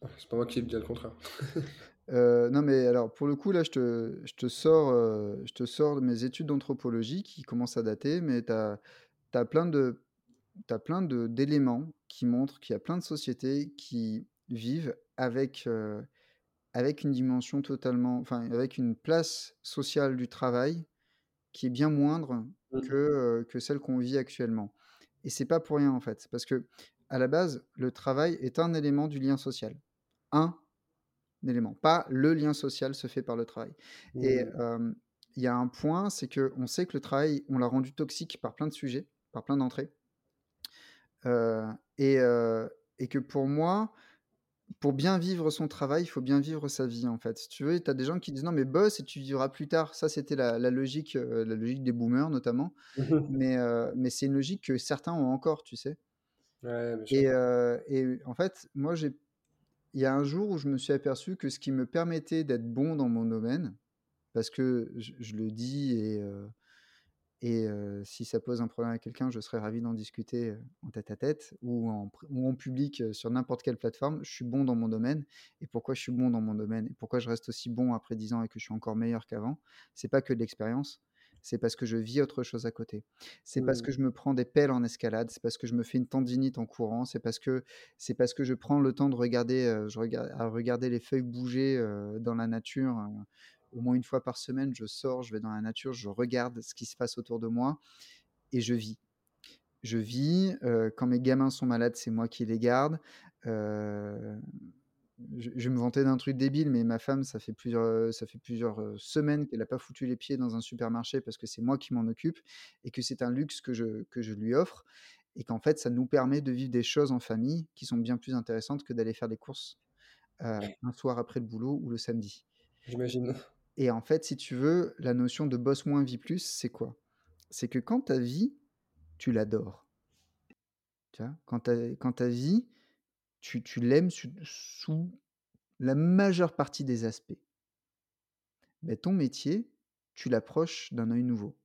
Ah, c'est pas moi qui ai dit le contraire. Euh, non, mais alors, pour le coup, là, je te, je te sors, euh, je te sors de mes études d'anthropologie qui commencent à dater, mais tu as, plein de, t'as plein de, d'éléments qui montrent qu'il y a plein de sociétés qui vivent avec, euh, avec une dimension totalement, enfin, avec une place sociale du travail qui est bien moindre mmh. que, que celle qu'on vit actuellement. Et c'est pas pour rien, en fait, parce que à la base, le travail est un élément du lien social. Un élément, pas le lien social se fait par le travail. Et mmh. il y a un point, c'est que on sait que le travail, on l'a rendu toxique par plein de sujets, par plein d'entrées. et, et, que pour moi, pour bien vivre son travail, il faut bien vivre sa vie, en fait. Si tu veux, tu as des gens qui disent non, mais boss et tu vivras plus tard. Ça, c'était la, logique, la logique des boomers, notamment. Mais, mais c'est une logique que certains ont encore, tu sais. et, et, en fait, moi, j'ai il y a un jour où je me suis aperçu que ce qui me permettait d'être bon dans mon domaine, parce que je, le dis et, euh, et euh, si ça pose un problème à quelqu'un, je serais ravi d'en discuter euh, en tête à tête ou en, public sur n'importe quelle plateforme. Je suis bon dans mon domaine. Et pourquoi je suis bon dans mon domaine? Et pourquoi je reste aussi bon après 10 ans et que je suis encore meilleur qu'avant, c'est pas que de l'expérience, c'est parce que je vis autre chose à côté. C'est parce que mmh. je me prends des pelles en escalade, c'est parce que je me fais une tendinite en courant, c'est parce que c'est parce que je prends le temps de regarder, je regarde, à regarder les feuilles bouger dans la nature. au moins une fois par semaine, je sors, je vais dans la nature, je regarde ce qui se passe autour de moi et je vis. Je vis. quand mes gamins sont malades, c'est moi qui les garde je, vais me vanter d'un truc débile, mais ma femme, ça fait plusieurs, ça fait plusieurs semaines qu'elle n'a pas foutu les pieds dans un supermarché parce que c'est moi qui m'en occupe et que c'est un luxe que je, que je lui offre et qu'en fait, ça nous permet de vivre des choses en famille qui sont bien plus intéressantes que d'aller faire des courses un soir après le boulot ou le samedi. J'imagine. Et en fait, si tu veux, la notion de boss moins vie plus, c'est quoi? C'est que quand ta vie, tu l'adores. Tu vois? Quand, ta, quand ta vie, tu, l'aimes sous, la majeure partie des aspects. Mais ton métier, tu l'approches d'un œil nouveau.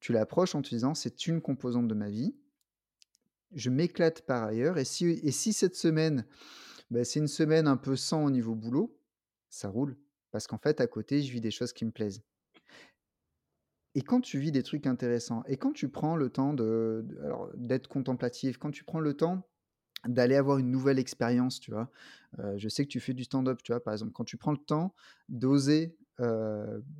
Tu l'approches en te disant c'est une composante de ma vie. Je m'éclate par ailleurs. Et si, et si cette semaine, ben, c'est une semaine un peu sans au niveau boulot, ça roule. Parce qu'en fait, à côté, je vis des choses qui me plaisent. Et quand tu vis des trucs intéressants, et quand tu prends le temps d'être contemplatif, quand tu prends le temps d'aller avoir une nouvelle expérience, tu vois. je sais que tu fais du stand-up, tu vois, par exemple, quand tu prends le temps d'oser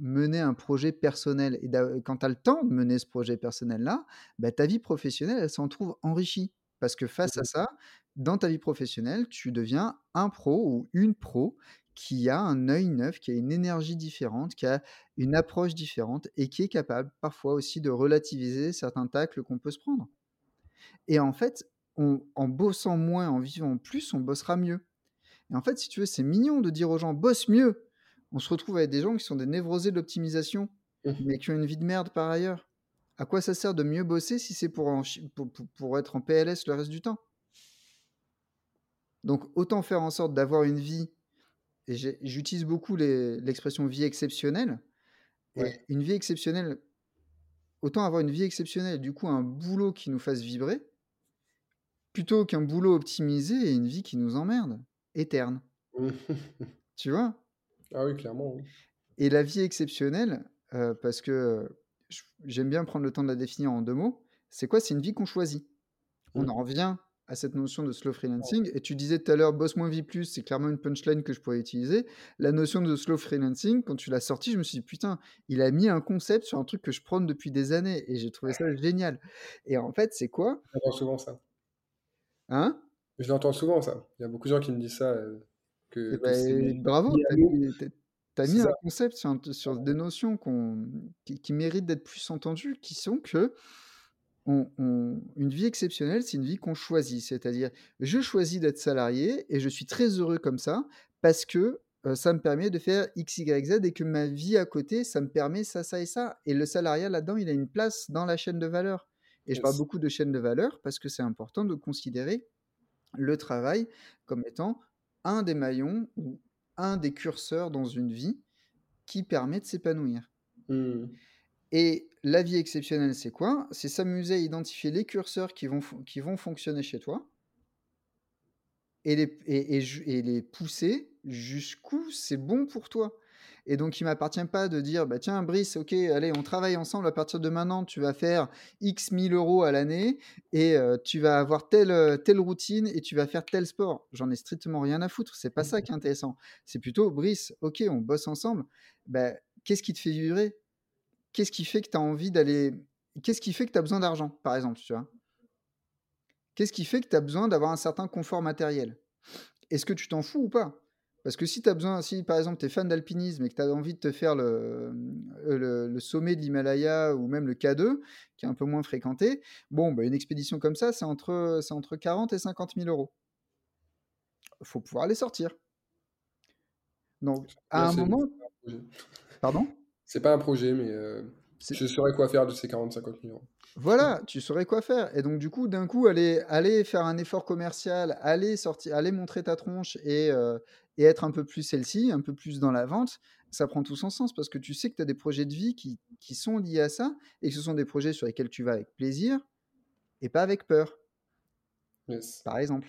mener un projet personnel et quand tu as le temps de mener ce projet personnel-là, bah, ta vie professionnelle, elle s'en trouve enrichie. Parce que face à ça, dans ta vie professionnelle, tu deviens un pro ou une pro qui a un œil neuf, qui a une énergie différente, qui a une approche différente et qui est capable parfois aussi de relativiser certains tacles qu'on peut se prendre. Et en fait, en bossant moins, en vivant plus, on bossera mieux. Et en fait, si tu veux, c'est mignon de dire aux gens bosse mieux. On se retrouve avec des gens qui sont des névrosés de l'optimisation, mmh. mais qui ont une vie de merde par ailleurs. À quoi ça sert de mieux bosser si c'est pour, pour, être en PLS le reste du temps? Donc autant faire en sorte d'avoir une vie et j'utilise beaucoup l'expression vie exceptionnelle. Et une vie exceptionnelle, autant avoir une vie exceptionnelle, du coup un boulot qui nous fasse vibrer, plutôt qu'un boulot optimisé et une vie qui nous emmerde, éterne. tu vois? Ah oui, clairement. Et la vie exceptionnelle, euh, parce que j'aime bien prendre le temps de la définir en deux mots, c'est quoi? C'est une vie qu'on choisit. On mmh. en revient à cette notion de slow freelancing. Et tu disais tout à l'heure, boss moins vie plus, c'est clairement une punchline que je pourrais utiliser. La notion de slow freelancing, quand tu l'as sorti, je me suis dit, putain, il a mis un concept sur un truc que je prône depuis des années et j'ai trouvé ça génial. Et en fait, c'est quoi? Souvent ça. Hein? Je l'entends souvent, ça. Il y a beaucoup de gens qui me disent ça. Euh, que, eh ben, bravo, tu as mis, un concept sur, des notions qui, qui méritent d'être plus entendues, qui sont que une vie exceptionnelle, c'est une vie qu'on choisit. C'est-à-dire, je choisis d'être salarié et je suis très heureux comme ça parce que ça me permet de faire X, Y, Z et que ma vie à côté, ça me permet ça, ça et ça. Et le salariat là-dedans, il a une place dans la chaîne de valeur. Et je parle beaucoup de chaîne de valeur parce que c'est important de considérer le travail comme étant un des maillons ou un des curseurs dans une vie qui permet de s'épanouir. Mmh. Et la vie exceptionnelle, c'est quoi? C'est s'amuser à identifier les curseurs qui vont, qui vont fonctionner chez toi et les, et, et, les pousser jusqu'où c'est bon pour toi. Et donc, il m'appartient pas de dire, bah, tiens, Brice, ok, allez, on travaille ensemble. À partir de maintenant, tu vas faire X 1000 euros à l'année et euh, tu vas avoir telle, telle routine et tu vas faire tel sport. J'en ai strictement rien à foutre. C'est pas ça qui est intéressant. C'est plutôt, Brice, ok, on bosse ensemble. Bah, Qu'est-ce qui te fait vibrer? Qu'est-ce qui fait que tu as envie d'aller. Qu'est-ce qui fait que tu as besoin d'argent, par exemple, tu vois? Qu'est-ce qui fait que tu as besoin d'avoir un certain confort matériel? Est-ce que tu t'en fous ou pas? Parce que si tu as besoin, si par exemple tu es fan d'alpinisme et que tu as envie de te faire le, le, sommet de l'Himalaya ou même le K2, qui est un peu moins fréquenté, bon, bah, une expédition comme ça, c'est entre, entre 40 et 50 000 euros. Il faut pouvoir les sortir. Donc, à un moment. Pardon? C'est pas un projet, mais euh, je saurais quoi faire de ces 40-50 millions. Voilà, tu saurais quoi faire. Et donc, du coup, d'un coup, aller, aller faire un effort commercial, aller, sortir, aller montrer ta tronche et, euh, et être un peu plus celle-ci, un peu plus dans la vente, ça prend tout son sens parce que tu sais que tu as des projets de vie qui, qui, sont liés à ça et que ce sont des projets sur lesquels tu vas avec plaisir et pas avec peur. Par exemple.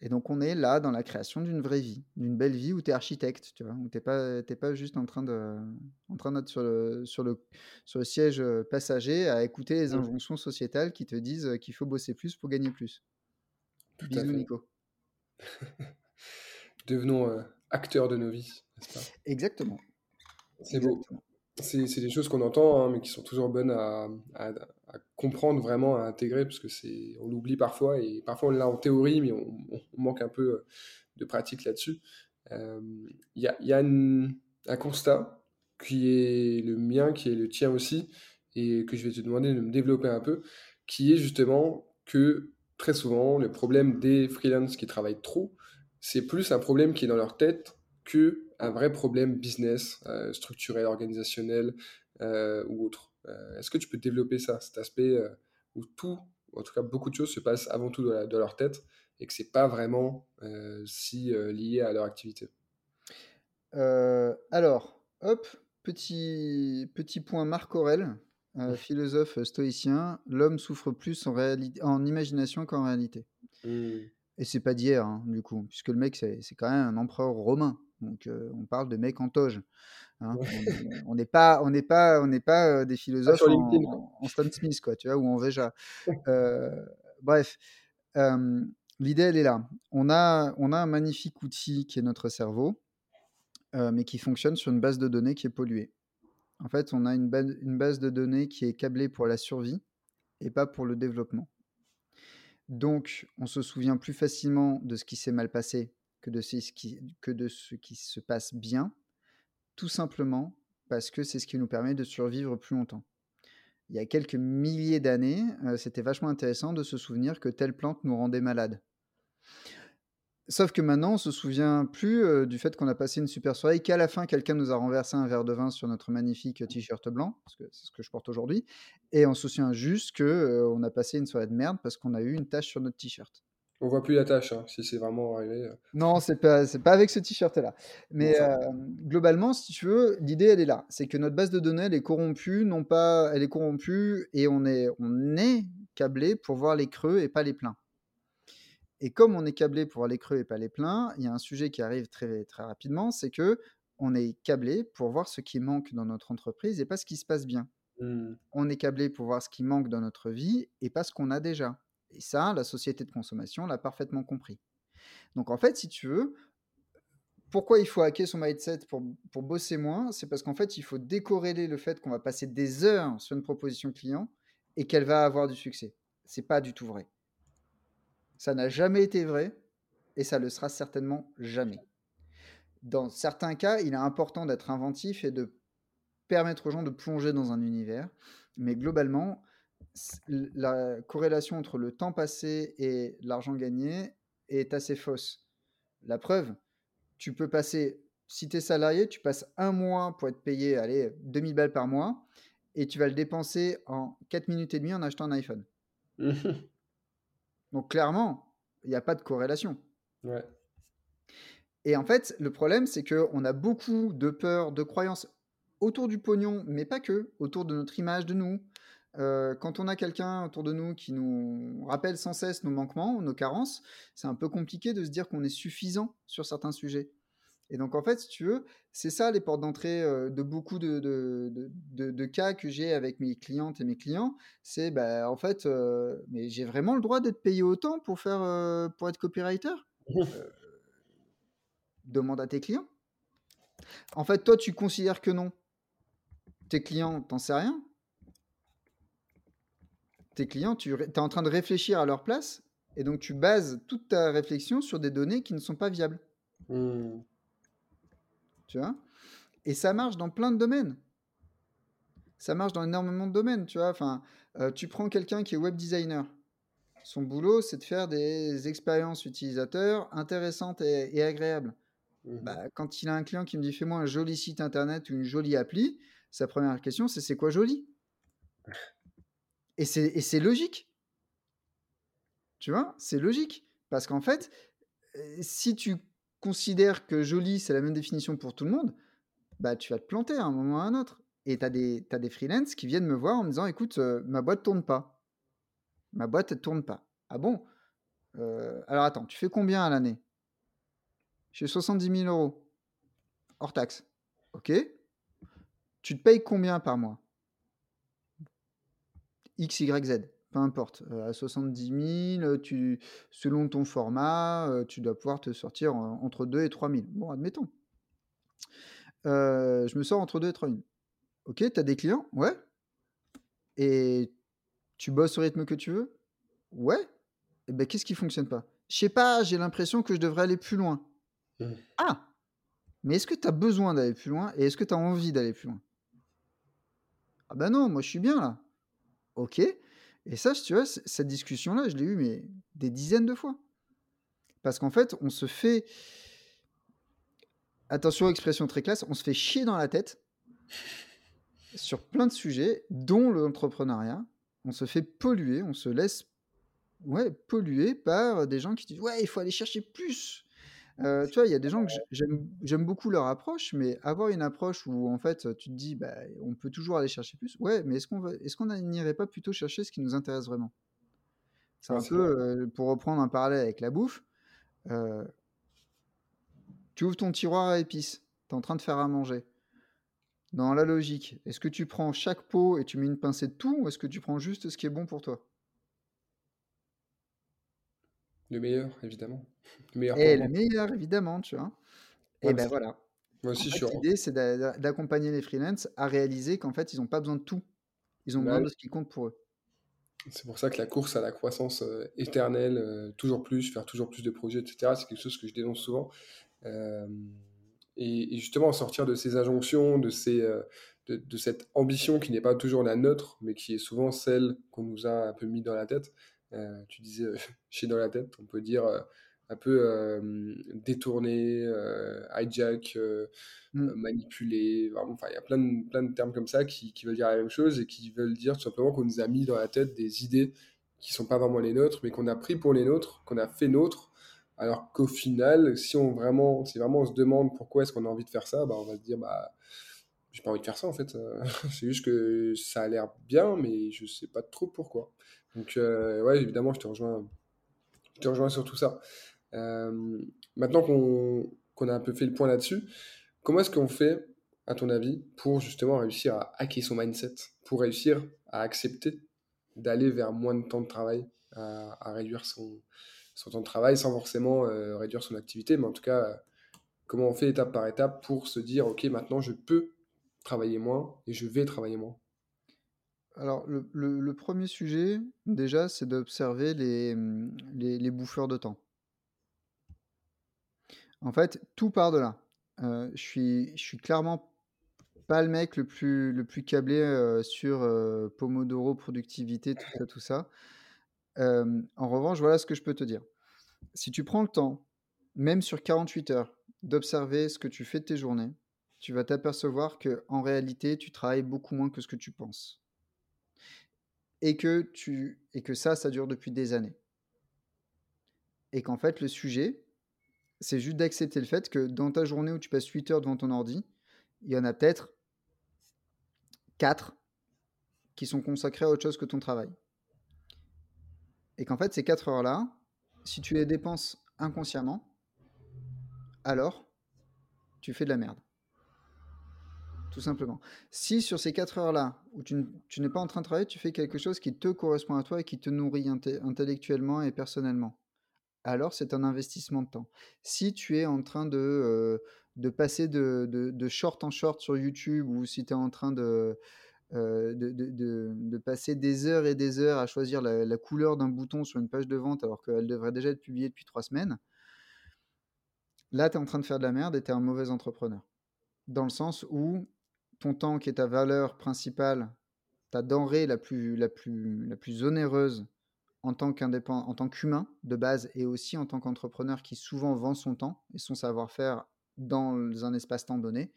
Et donc, on est là dans la création d'une vraie vie, d'une belle vie où tu es architecte, tu vois, où tu n'es pas, pas juste en train, de, en train d'être sur le, sur, le, sur le siège euh, passager à écouter les mmh. injonctions sociétales qui te disent euh, qu'il faut bosser plus pour gagner plus. Tout Bisous, Nico. Devenons euh, acteurs de nos vies, n'est-ce pas? Exactement. C'est beau c'est des choses qu'on entend, hein, mais qui sont toujours bonnes à, comprendre vraiment, à intégrer, parce que c'est, on l'oublie parfois, et parfois on l'a en théorie, mais on, manque un peu de pratique là-dessus. Euh, il y a, un constat qui est le mien, qui est le tien aussi, et que je vais te demander de me développer un peu, qui est justement que très souvent, le problème des freelances qui travaillent trop, c'est plus un problème qui est dans leur tête que un vrai problème business, euh, structurel, organisationnel euh, ou autre. Euh, est-ce que tu peux développer ça, cet aspect où tout, en tout cas beaucoup de choses se passent avant tout de, leur tête et que c'est pas vraiment si lié à leur activité? Alors, hop, petit, petit point Marc Aurel, philosophe stoïcien, l'homme souffre plus en, en imagination qu'en réalité. Mmh. Et c'est pas d'hier, hein, du coup, puisque le mec, c'est quand même un empereur romain. Donc, on parle de mecs en toge. Hein. On n'est pas, on n'est pas, on n'est pas des philosophes en, en, Stan Smith, quoi, tu vois, ou en Veja. bref, l'idée, elle est là. On a, on a un magnifique outil qui est notre cerveau, mais qui fonctionne sur une base de données qui est polluée. En fait, on a une, une base de données qui est câblée pour la survie et pas pour le développement. Donc, on se souvient plus facilement de ce qui s'est mal passé que de, ce qui, se passe bien, tout simplement parce que c'est ce qui nous permet de survivre plus longtemps. Il y a quelques milliers d'années, euh, c'était vachement intéressant de se souvenir que telle plante nous rendait malade. Sauf que maintenant, on se souvient plus euh, du fait qu'on a passé une super soirée, qu'à la fin, quelqu'un nous a renversé un verre de vin sur notre magnifique t-shirt blanc, parce que c'est ce que je porte aujourd'hui, et on se souvient juste que euh, a passé une soirée de merde parce qu'on a eu une tache sur notre t-shirt. On voit plus la tâche, hein, si c'est vraiment arrivé. Euh. Non, c'est pas, c'est pas avec ce t-shirt-là. Mais globalement, si tu veux, l'idée, elle est là. C'est que notre base de données, elle est corrompue, non pas, elle est corrompue, et on est, on est câblé pour voir les creux et pas les pleins. Et comme on est câblé pour voir les creux et pas les pleins, il y a un sujet qui arrive très, très rapidement, c'est que on est câblé pour voir ce qui manque dans notre entreprise et pas ce qui se passe bien. Mmh. On est câblé pour voir ce qui manque dans notre vie et pas ce qu'on a déjà. Et ça, la société de consommation l'a parfaitement compris. Donc en fait, si tu veux, pourquoi il faut hacker son mindset pour, pour bosser moins? C'est parce qu'en fait, il faut décorréler le fait qu'on va passer des heures sur une proposition client et qu'elle va avoir du succès. C'est pas du tout vrai. Ça n'a jamais été vrai et ça le sera certainement jamais. Dans certains cas, il est important d'être inventif et de permettre aux gens de plonger dans un univers. Mais globalement, la corrélation entre le temps passé et l'argent gagné est assez fausse. La preuve, tu peux passer, si tu es salarié, tu passes un mois pour être payé, allez, 2000 balles par mois, et tu vas le dépenser en 4 minutes et demie en achetant un iPhone. Donc clairement, il n'y a pas de corrélation. Et en fait, le problème, c'est qu'on a beaucoup de peurs, de croyances autour du pognon, mais pas que, autour de notre image de nous. Euh, quand on a quelqu'un autour de nous qui nous rappelle sans cesse nos manquements, nos carences, c'est un peu compliqué de se dire qu'on est suffisant sur certains sujets. Et donc, en fait, si tu veux, c'est ça les portes d'entrée euh, de beaucoup de, de, cas que j'ai avec mes clientes et mes clients. C'est, bah, en fait, euh, mais j'ai vraiment le droit d'être payé autant pour, faire, pour être copywriter? Demande à tes clients. En fait, toi, tu considères que non tes clients, t'en sais rien. Tes clients, tu es en train de réfléchir à leur place et donc tu bases toute ta réflexion sur des données qui ne sont pas viables. Mmh. Tu vois? Et ça marche dans plein de domaines. Ça marche dans énormément de domaines, tu vois. Enfin, euh, tu prends quelqu'un qui est web designer. Son boulot, c'est de faire des expériences utilisateurs intéressantes et, agréables. Mmh. Bah, quand il a un client qui me dit fais-moi un joli site internet ou une jolie appli, sa première question, c'est c'est quoi joli? Et c'est logique. Tu vois, c'est logique. Parce qu'en fait, si tu considères que joli, c'est la même définition pour tout le monde, bah tu vas te planter à un moment ou à un autre. Et tu as des, freelances qui viennent me voir en me disant écoute, ma boîte tourne pas. Ma boîte ne tourne pas. Ah bon? Alors attends, tu fais combien à l'année? Je fais 70 000 euros. Hors taxe. Ok. Tu te payes combien par mois? X, Y, Z, peu importe. À 70 000, tu, selon ton format, tu dois pouvoir te sortir entre 2 et 3 000. Bon, admettons. Euh, je me sors entre 2 et 3 000. Ok, tu as des clients? Ouais. Et tu bosses au rythme que tu veux? Ouais. Et eh ben, qu'est-ce qui fonctionne pas? Je sais pas, j'ai l'impression que je devrais aller plus loin. Mmh. Ah Mais est-ce que tu as besoin d'aller plus loin et est-ce que tu as envie d'aller plus loin? Ah ben non, moi je suis bien là. Ok. Et ça, tu vois, cette discussion-là, je l'ai eue mais des dizaines de fois. Parce qu'en fait, on se fait. Attention, expression très classe, on se fait chier dans la tête sur plein de sujets, dont l'entrepreneuriat. On se fait polluer, on se laisse polluer par des gens qui disent Ouais, il faut aller chercher plus. Euh, tu vois, il y a des gens que j'aime beaucoup leur approche, mais avoir une approche où en fait tu te dis, bah, on peut toujours aller chercher plus. Ouais, mais est-ce qu'on est-ce qu'on n'irait pas plutôt chercher ce qui nous intéresse vraiment? C'est un peu, euh, pour reprendre un parallèle avec la bouffe, euh, tu ouvres ton tiroir à épices, tu es en train de faire à manger. Dans la logique, est-ce que tu prends chaque pot et tu mets une pincée de tout, ou est-ce que tu prends juste ce qui est bon pour toi? Le meilleur, évidemment. Le meilleur Et le meilleur, évidemment, tu vois. Et ben voilà. Moi aussi, L'idée, c'est d'accompagner les freelances à réaliser qu'en fait, ils n'ont pas besoin de tout. Ils ont besoin de ce qui compte pour eux. C'est pour ça que la course à la croissance euh, éternelle, euh, toujours plus, faire toujours plus de projets, etc., c'est quelque chose que je dénonce souvent. Euh, et, justement, sortir de ces injonctions, de, ces, de, de, cette ambition qui n'est pas toujours la nôtre, mais qui est souvent celle qu'on nous a un peu mis dans la tête. Euh, tu disais chez dans la tête, on peut dire euh, un peu euh, détourné, hijack, mmh. manipulé. il y a plein de, plein de termes comme ça qui, qui, veulent dire la même chose et qui veulent dire tout simplement qu'on nous a mis dans la tête des idées qui sont pas vraiment les nôtres, mais qu'on a pris pour les nôtres, qu'on a fait nôtres, alors qu'au final, si on vraiment, si vraiment on se demande pourquoi est-ce qu'on a envie de faire ça, bah, on va se dire, bah, j'ai pas envie de faire ça en fait. c'est juste que ça a l'air bien, mais je sais pas trop pourquoi. Donc, euh, ouais, évidemment, je te rejoins, je te rejoins sur tout ça. Euh, maintenant qu'on qu'on a un peu fait le point là-dessus, comment est-ce qu'on fait, à ton avis, pour justement réussir à hacker son mindset, pour réussir à accepter d'aller vers moins de temps de travail, à, réduire son, son, temps de travail sans forcément euh, réduire son activité, mais en tout cas, comment on fait étape par étape pour se dire, ok, maintenant je peux travailler moins et je vais travailler moins Alors, le, premier sujet, déjà, c'est d'observer les, les, les, bouffeurs de temps. En fait, tout part de là. Euh, je, suis, je suis clairement pas le mec le plus, le plus câblé euh, sur euh, Pomodoro, productivité, tout ça, tout ça. en revanche, voilà ce que je peux te dire. Si tu prends le temps, même sur 48 heures, d'observer ce que tu fais de tes journées, tu vas t'apercevoir que en réalité, tu travailles beaucoup moins que ce que tu penses. Et que, tu, et que ça, ça dure depuis des années. Et qu'en fait, le sujet, c'est juste d'accepter le fait que dans ta journée où tu passes 8 heures devant ton ordi, il y en a peut-être 4 qui sont consacrés à autre chose que ton travail. Et qu'en fait, ces 4 heures-là, si tu les dépenses inconsciemment, alors tu fais de la merde. Tout simplement. Si sur ces 4 heures-là, où tu, n'es pas en train de travailler, tu fais quelque chose qui te correspond à toi et qui te nourrit intellectuellement et personnellement, alors c'est un investissement de temps. Si tu es en train de, euh, de passer de, de, short en short sur YouTube ou si tu es en train euh, de, de, passer des heures et des heures à choisir la, couleur d'un bouton sur une page de vente alors qu'elle devrait déjà être publiée depuis trois semaines, là tu es en train de faire de la merde et tu es un mauvais entrepreneur. Dans le sens où ton temps qui est ta valeur principale, ta denrée la plus, la plus, la plus onéreuse en tant qu'indépendant, en tant qu'humain de base et aussi en tant qu'entrepreneur qui souvent vend son temps et son savoir-faire dans un espace-temps donné,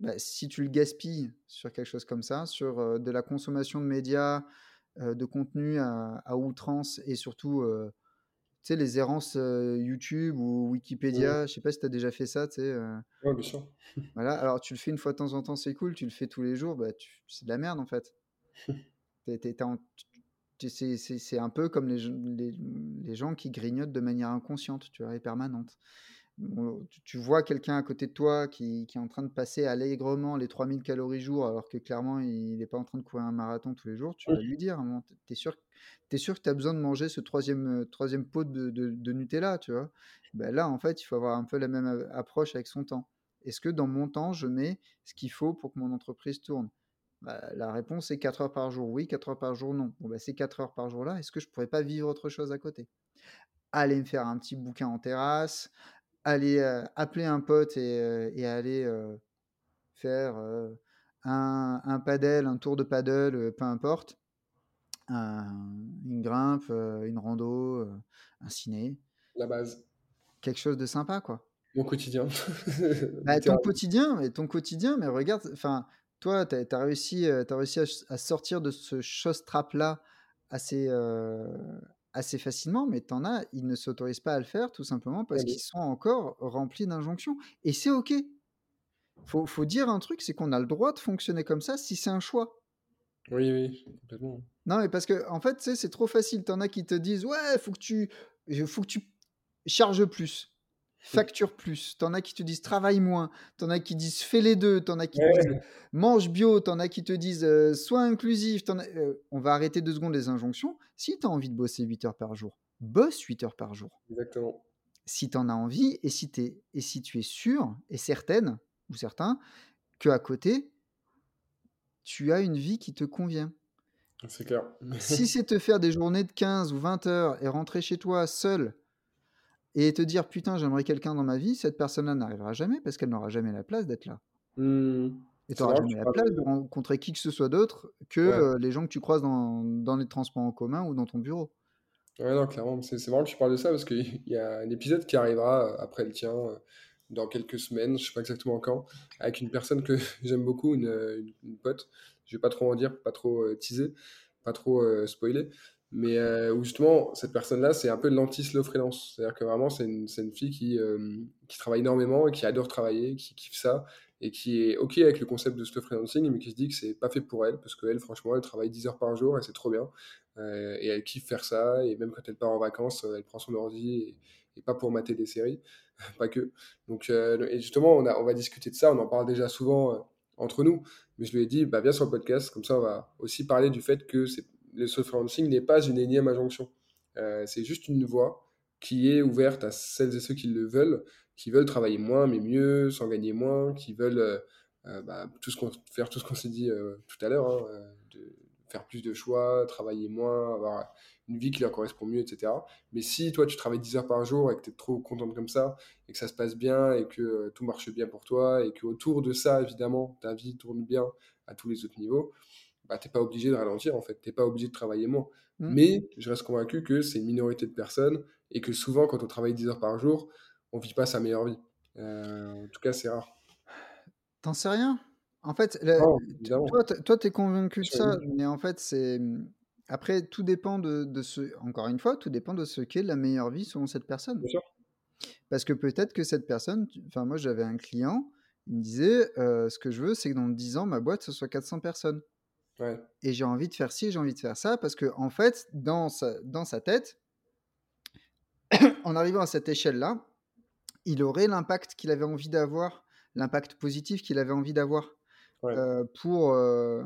bah, si tu le gaspilles sur quelque chose comme ça, sur euh, de la consommation de médias, euh, de contenu à, outrance et surtout euh, sais, les errances YouTube ou Wikipédia, je sais pas si tu as déjà fait ça, tu sais. Ouais, bien sûr. Voilà, alors tu le fais une fois de temps en temps, c'est cool, tu le fais tous les jours, bah, c'est de la merde en fait. c'est un peu comme les, les, les, gens qui grignotent de manière inconsciente, tu vois, et permanente. Tu, vois quelqu'un à côté de toi qui, qui, est en train de passer allègrement les 3000 calories jour, alors que clairement il n'est pas en train de courir un marathon tous les jours, tu vas lui dire, tu es sûr, es sûr que tu as besoin de manger ce troisième, troisième pot de, de, Nutella, tu vois? Ben là, en fait, il faut avoir un peu la même approche avec son temps. Est-ce que dans mon temps, je mets ce qu'il faut pour que mon entreprise tourne? Bah, la réponse est 4 heures par jour, oui, 4 heures par jour, non. Bon, bah, ces 4 heures par jour-là, est-ce que je pourrais pas vivre autre chose à côté? Aller me faire un petit bouquin en terrasse, aller euh, appeler un pote et, euh, aller faire un, un paddle, un tour de paddle, peu importe, une grimpe, une rando, un ciné. La base. Quelque chose de sympa, quoi. Mon quotidien. bah, ton quotidien, mais ton quotidien, mais regarde, enfin, toi, tu as, réussi, as réussi à, sortir de ce chose trap-là assez, assez facilement, mais tu en as, ils ne s'autorisent pas à le faire tout simplement parce qu'ils sont encore remplis d'injonctions. Et c'est OK. Faut, faut dire un truc, c'est qu'on a le droit de fonctionner comme ça si c'est un choix. Oui, oui, complètement. Non, mais parce que, en fait, c'est trop facile. T'en as qui te disent, ouais, faut que tu, faut que tu charges plus facture plus, t'en as qui te disent travaille moins, t'en as qui disent fais les deux, t'en as qui te disent mange bio, t'en as qui te disent euh, sois inclusif, euh, on va arrêter deux secondes les injonctions. Si tu as envie de bosser 8 heures par jour, bosse 8 heures par jour. Exactement. Si tu en as envie et si, es, et si tu es sûr et certaine, ou certain, que à côté, tu as une vie qui te convient. C'est clair. si c'est te faire des journées de 15 ou 20 heures et rentrer chez toi seul, et te dire putain j'aimerais quelqu'un dans ma vie, cette personne-là n'arrivera jamais parce qu'elle n'aura jamais la place d'être là. Mmh. Et tu n'auras jamais la place de rencontrer qui que ce soit d'autre que euh, les gens que tu croises dans, dans, les transports en commun ou dans ton bureau. Ouais, non, clairement, c'est marrant que tu parles de ça parce qu'il y a un épisode qui arrivera euh, après le tien euh, dans quelques semaines, je sais pas exactement quand, avec une personne que j'aime beaucoup, une, une, pote. Je vais pas trop en dire, pas trop teaser, pas trop spoiler. Mais euh, justement, cette personne-là, c'est un peu l'anti-slow freelance. C'est-à-dire que vraiment, c'est une, une fille qui, euh, qui travaille énormément et qui adore travailler, qui kiffe ça, et qui est OK avec le concept de slow freelancing, mais qui se dit que c'est pas fait pour elle, parce qu'elle, franchement, elle travaille 10 heures par jour et c'est trop bien. Euh, et elle kiffe faire ça, et même quand elle part en vacances, elle prend son ordi, et, et pas pour mater des séries, pas que. Donc, et justement, on, a, on va discuter de ça, on en parle déjà souvent entre nous, mais je lui ai dit, bah, viens sur le podcast, comme ça on va aussi parler du fait que c'est le self-freelancing n'est pas une énième injonction. Euh, c'est juste une voie qui est ouverte à celles et ceux qui le veulent, qui veulent travailler moins mais mieux, sans gagner moins, qui veulent euh, euh, bah, tout ce faire tout ce qu'on s'est dit tout à l'heure, hein, de faire plus de choix, travailler moins, avoir une vie qui leur correspond mieux, etc. Mais si toi tu travailles 10 heures par jour et que tu es trop contente comme ça, et que ça se passe bien, et que tout marche bien pour toi, et qu'autour de ça, évidemment, ta vie tourne bien à tous les autres niveaux, bah, tu n'es pas obligé de ralentir en fait, tu n'es pas obligé de travailler moins. Mmh. Mais je reste convaincu que c'est une minorité de personnes et que souvent quand on travaille 10 heures par jour, on vit pas sa meilleure vie. Euh, en tout cas, c'est rare. T'en sais rien? En fait, toi, tu es convaincu de ça, mais en fait, c'est. Mmh, après, tout dépend de, de, ce. Encore une fois, tout dépend de ce qu'est la meilleure vie selon cette personne. Bien sûr. Parce que peut-être que cette personne. Enfin, moi, j'avais un client, il me disait euh, ce que je veux, c'est que dans 10 ans, ma boîte, ce soit 400 personnes. Et j'ai envie de faire ci, j'ai envie de faire ça, parce que en fait, dans sa, dans sa tête, en arrivant à cette échelle-là, il aurait l'impact qu'il avait envie d'avoir, l'impact positif qu'il avait envie d'avoir euh, pour, euh,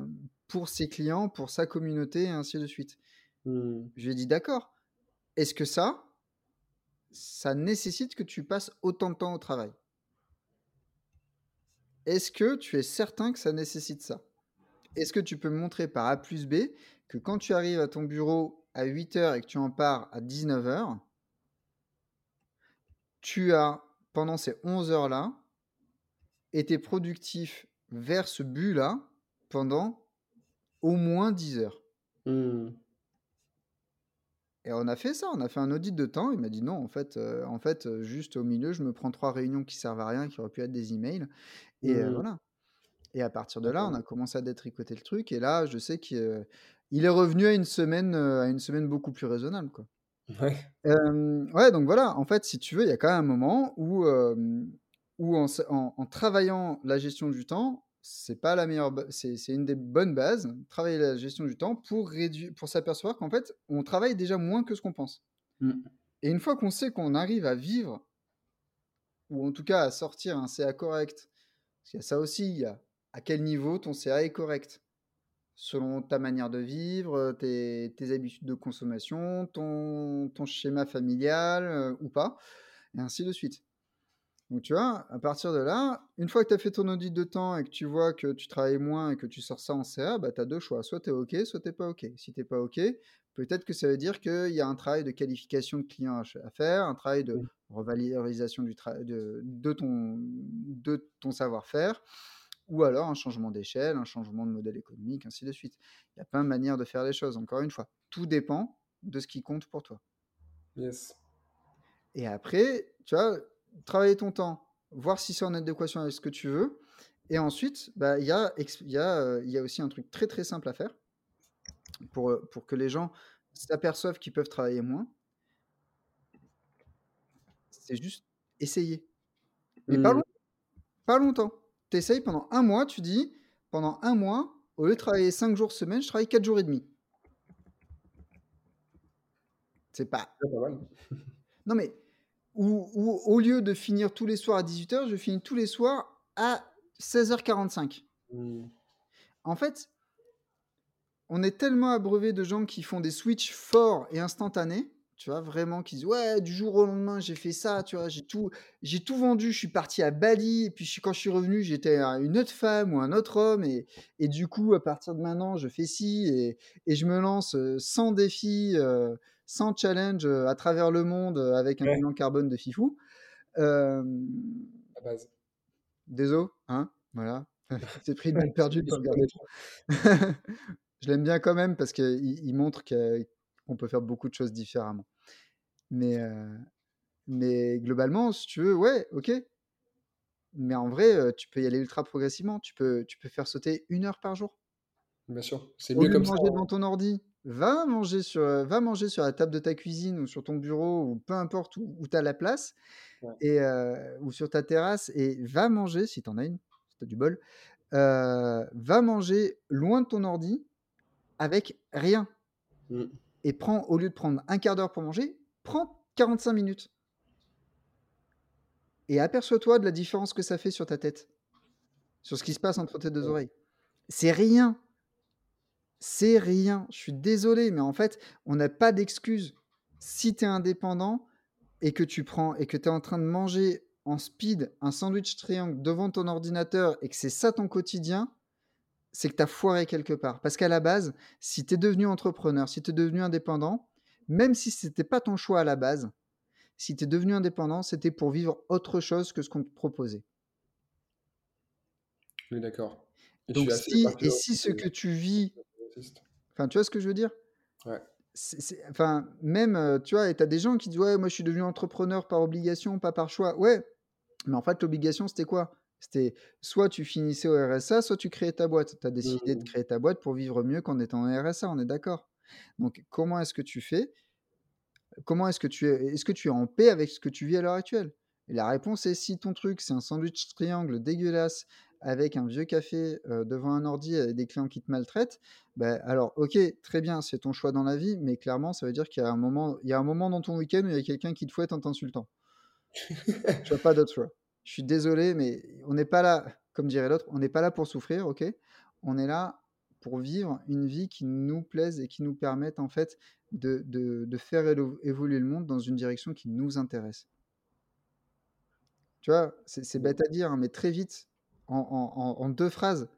pour ses clients, pour sa communauté, et ainsi de suite. Mmh. Je lui ai dit, d'accord, est-ce que ça, ça nécessite que tu passes autant de temps au travail? Est-ce que tu es certain que ça nécessite ça? Est-ce que tu peux me montrer par A plus B que quand tu arrives à ton bureau à 8 h et que tu en pars à 19 h tu as, pendant ces 11 heures-là, été productif vers ce but-là pendant au moins 10 heures? Mmh. Et on a fait ça, on a fait un audit de temps. Il m'a dit non, en fait, euh, en fait, euh, juste au milieu, je me prends trois réunions qui servent à rien, qui auraient pu être des emails. Et euh, mmh. voilà. Et à partir de là, on a commencé à détricoter le truc. Et là, je sais qu'il est revenu à une semaine, à une semaine beaucoup plus raisonnable, quoi. Ouais. ouais, donc voilà. En fait, si tu veux, il y a quand même un moment où, où en, travaillant la gestion du temps, c'est pas la meilleure, c'est une des bonnes bases. Travailler la gestion du temps pour réduire, pour s'apercevoir qu'en fait, on travaille déjà moins que ce qu'on pense. Mmh. Et une fois qu'on sait qu'on arrive à vivre, ou en tout cas à sortir un CA correct, parce qu'il y a ça aussi, il y a à quel niveau ton CA est correct? Selon ta manière de vivre, tes, habitudes de consommation, ton, ton schéma familial euh, ou pas, et ainsi de suite. Donc tu vois, à partir de là, une fois que tu as fait ton audit de temps et que tu vois que tu travailles moins et que tu sors ça en CA, bah, tu as deux choix. Soit tu es OK, soit tu pas OK. Si tu pas OK, peut-être que ça veut dire qu'il y a un travail de qualification de client à faire, un travail de revalorisation du de, de, ton, de ton savoir-faire, ou alors un changement d'échelle, un changement de modèle économique, ainsi de suite. Il y a plein de manières de faire les choses, encore une fois. Tout dépend de ce qui compte pour toi. Yes. Et après, tu vois, travailler ton temps, voir si c'est en adéquation avec ce que tu veux. Et ensuite, bah, il y, a, y, a, euh, y a aussi un truc très très simple à faire pour, euh, pour que les gens s'aperçoivent qu'ils peuvent travailler moins. C'est juste essayer. Mais pas, mmh. pas longtemps tu pendant un mois, tu dis, pendant un mois, au lieu de travailler 5 jours semaine, je travaille 4 jours et demi. C'est pas. non, mais ou, au lieu de finir tous les soirs à 18h, je finis tous les soirs à 16h45. Mmh. En fait, on est tellement abreuvé de gens qui font des switches forts et instantanés tu vois, vraiment, qui disent ouais, du jour au lendemain, j'ai fait ça, tu vois, j'ai tout, j'ai tout vendu, je suis parti à Bali, et puis quand je suis revenu, j'étais une autre femme ou un autre homme, et, et du coup, à partir de maintenant, je fais ci, et, et je me lance sans défi, sans challenge à travers le monde avec un bilan carbone de fifou. Euh, à base. Désolé, hein, voilà. C'est pris de mal perdu. je l'aime bien quand même parce qu'il il montre que on peut faire beaucoup de choses différemment. Mais, mais globalement, si tu veux, ouais, ok. Mais en vrai, tu peux y aller ultra progressivement. Tu peux, tu peux faire sauter une heure par jour. Bien sûr, c'est mieux comme ça. manger hein. devant ton ordi Va manger, sur, va manger sur la table de ta cuisine ou sur ton bureau ou peu importe où, où tu as la place et, ou sur ta terrasse et va manger, si tu en as une, si tu as du bol, va manger loin de ton ordi avec rien. Mmh. Et prends, au lieu de prendre un quart d'heure pour manger, prends 45 minutes. Et aperçois-toi de la différence que ça fait sur ta tête, sur ce qui se passe entre tes deux oreilles. C'est rien. C'est rien. Je suis désolé, mais en fait, on n'a pas d'excuse. Si tu es indépendant et que tu prends et que tu es en train de manger en speed un sandwich triangle devant ton ordinateur et que c'est ça ton quotidien, c'est que tu as foiré quelque part. Parce qu'à la base, si tu es devenu entrepreneur, si tu es devenu indépendant, même si ce n'était pas ton choix à la base, si tu es devenu indépendant, c'était pour vivre autre chose que ce qu'on te proposait. Oui, d'accord. Et Donc, si, et si ce que tu vis. Enfin, tu vois ce que je veux dire? Ouais. enfin, même, euh, tu vois, et tu as des gens qui disent Ouais, moi je suis devenu entrepreneur par obligation, pas par choix. Ouais, mais en fait, l'obligation, c'était quoi? C'était soit tu finissais au RSA, soit tu créais ta boîte. Tu as décidé de mmh. créer ta boîte pour vivre mieux qu'en étant en RSA, on est d'accord? Donc, comment est-ce que tu fais? Comment est-ce que tu es Est-ce que tu es en paix avec ce que tu vis à l'heure actuelle? Et la réponse est si ton truc, c'est un sandwich triangle dégueulasse avec un vieux café devant un ordi et des clients qui te maltraitent, bah, alors ok, très bien, c'est ton choix dans la vie, mais clairement, ça veut dire qu'il y a un moment, il y a un moment dans ton week-end où il y a quelqu'un qui te fouette en t'insultant. tu n'as pas d'autre choix. Je suis désolé, mais on n'est pas là, comme dirait l'autre, on n'est pas là pour souffrir, ok? On est là pour vivre une vie qui nous plaise et qui nous permette en fait de, de, faire évoluer le monde dans une direction qui nous intéresse. Tu vois, c'est bête à dire, hein, mais très vite, en, en, deux phrases,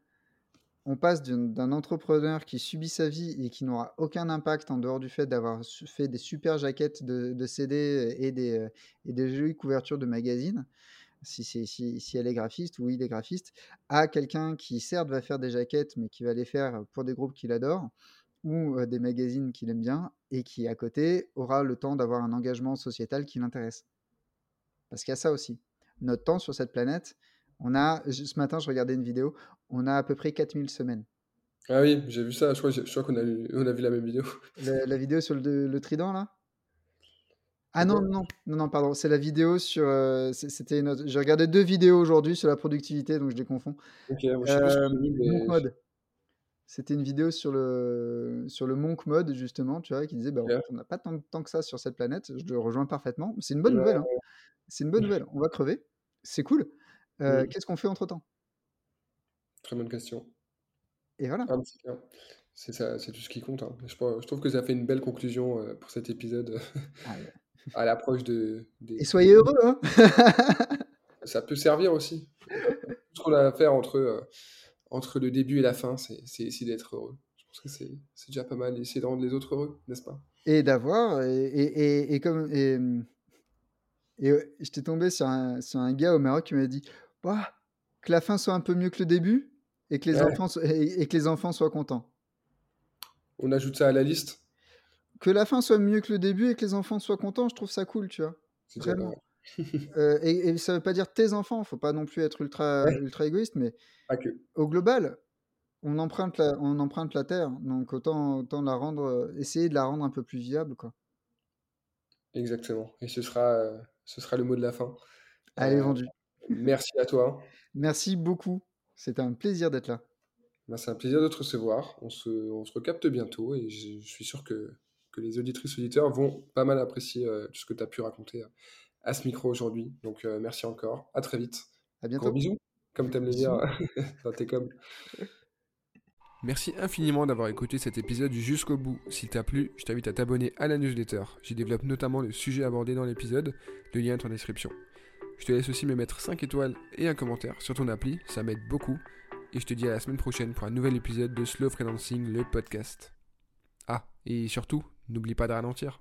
on passe d'un entrepreneur qui subit sa vie et qui n'aura aucun impact en dehors du fait d'avoir fait des super jaquettes de, de CD et des, et des jolies couvertures de magazines, si, si, si, elle est graphiste ou il est graphiste, à quelqu'un qui certes va faire des jaquettes mais qui va les faire pour des groupes qu'il adore ou des magazines qu'il aime bien et qui à côté aura le temps d'avoir un engagement sociétal qui l'intéresse. Parce qu'il y a ça aussi. Notre temps sur cette planète, on a, ce matin, je regardais une vidéo, on a à peu près 4000 semaines. Ah oui, j'ai vu ça, je crois, je crois qu'on a, on a vu la même vidéo. La, vidéo sur le, trident, là? Ah non, non, non, non, pardon, c'est la vidéo sur... Euh, c'était une J'ai regardé deux vidéos aujourd'hui sur la productivité, donc je les confonds. Je euh, Monk Mode. C'était une vidéo sur le, sur le Monk Mode, justement, tu vois, qui disait, bah, on n'a pas tant de temps que ça sur cette planète, je le rejoins parfaitement. C'est une bonne nouvelle, hein. c'est une bonne nouvelle, on va crever, c'est cool. Euh, qu'est-ce qu'on fait entre-temps? Très bonne question. Et voilà. Ah, c'est ça, c'est tout ce qui compte. Hein. Je, trouve que ça fait une belle conclusion pour cet épisode ah à l'approche de. Et soyez heureux, hein Ça peut servir aussi. Tout ce qu'on a à faire entre, euh, entre le début et la fin, c'est essayer d'être heureux. Je pense que c'est déjà pas mal, essayer de rendre les autres heureux, n'est-ce pas? Et d'avoir, et, et, et, comme. Et, et j'étais tombé sur un, sur un gars au Maroc qui m'a dit bah, que la fin soit un peu mieux que le début et que les, enfants, et, que les enfants soient contents. On ajoute ça à la liste Que la fin soit mieux que le début et que les enfants soient contents, je trouve ça cool, tu vois. Vraiment. euh, et, et, ça veut pas dire tes enfants, faut pas non plus être ultra, ultra égoïste, mais au global, on emprunte, la, on emprunte la terre, donc autant, autant la rendre, euh, essayer de la rendre un peu plus viable, quoi. Exactement. Et ce sera, euh, ce sera le mot de la fin. Allez, euh, vendu. Merci à toi. Merci beaucoup. C'était un plaisir d'être là. Bah, c'est un plaisir de te recevoir. On se, on se recapte bientôt et je, suis sûr que, que les auditrices auditeurs vont pas mal apprécier euh, tout ce que tu as pu raconter euh, à ce micro aujourd'hui. Donc euh, merci encore. À très vite. À bientôt. bisous, comme tu aimes le dire dans tes coms. Merci infiniment d'avoir écouté cet épisode jusqu'au bout. S'il t'a plu, je t'invite à t'abonner à la newsletter. J'y développe notamment le sujet abordé dans l'épisode. Le lien est en description. Je te laisse aussi me mettre 5 étoiles et un commentaire sur ton appli, ça m'aide beaucoup. Et je te dis à la semaine prochaine pour un nouvel épisode de Slow Freelancing, le podcast. Ah, et surtout, n'oublie pas de ralentir.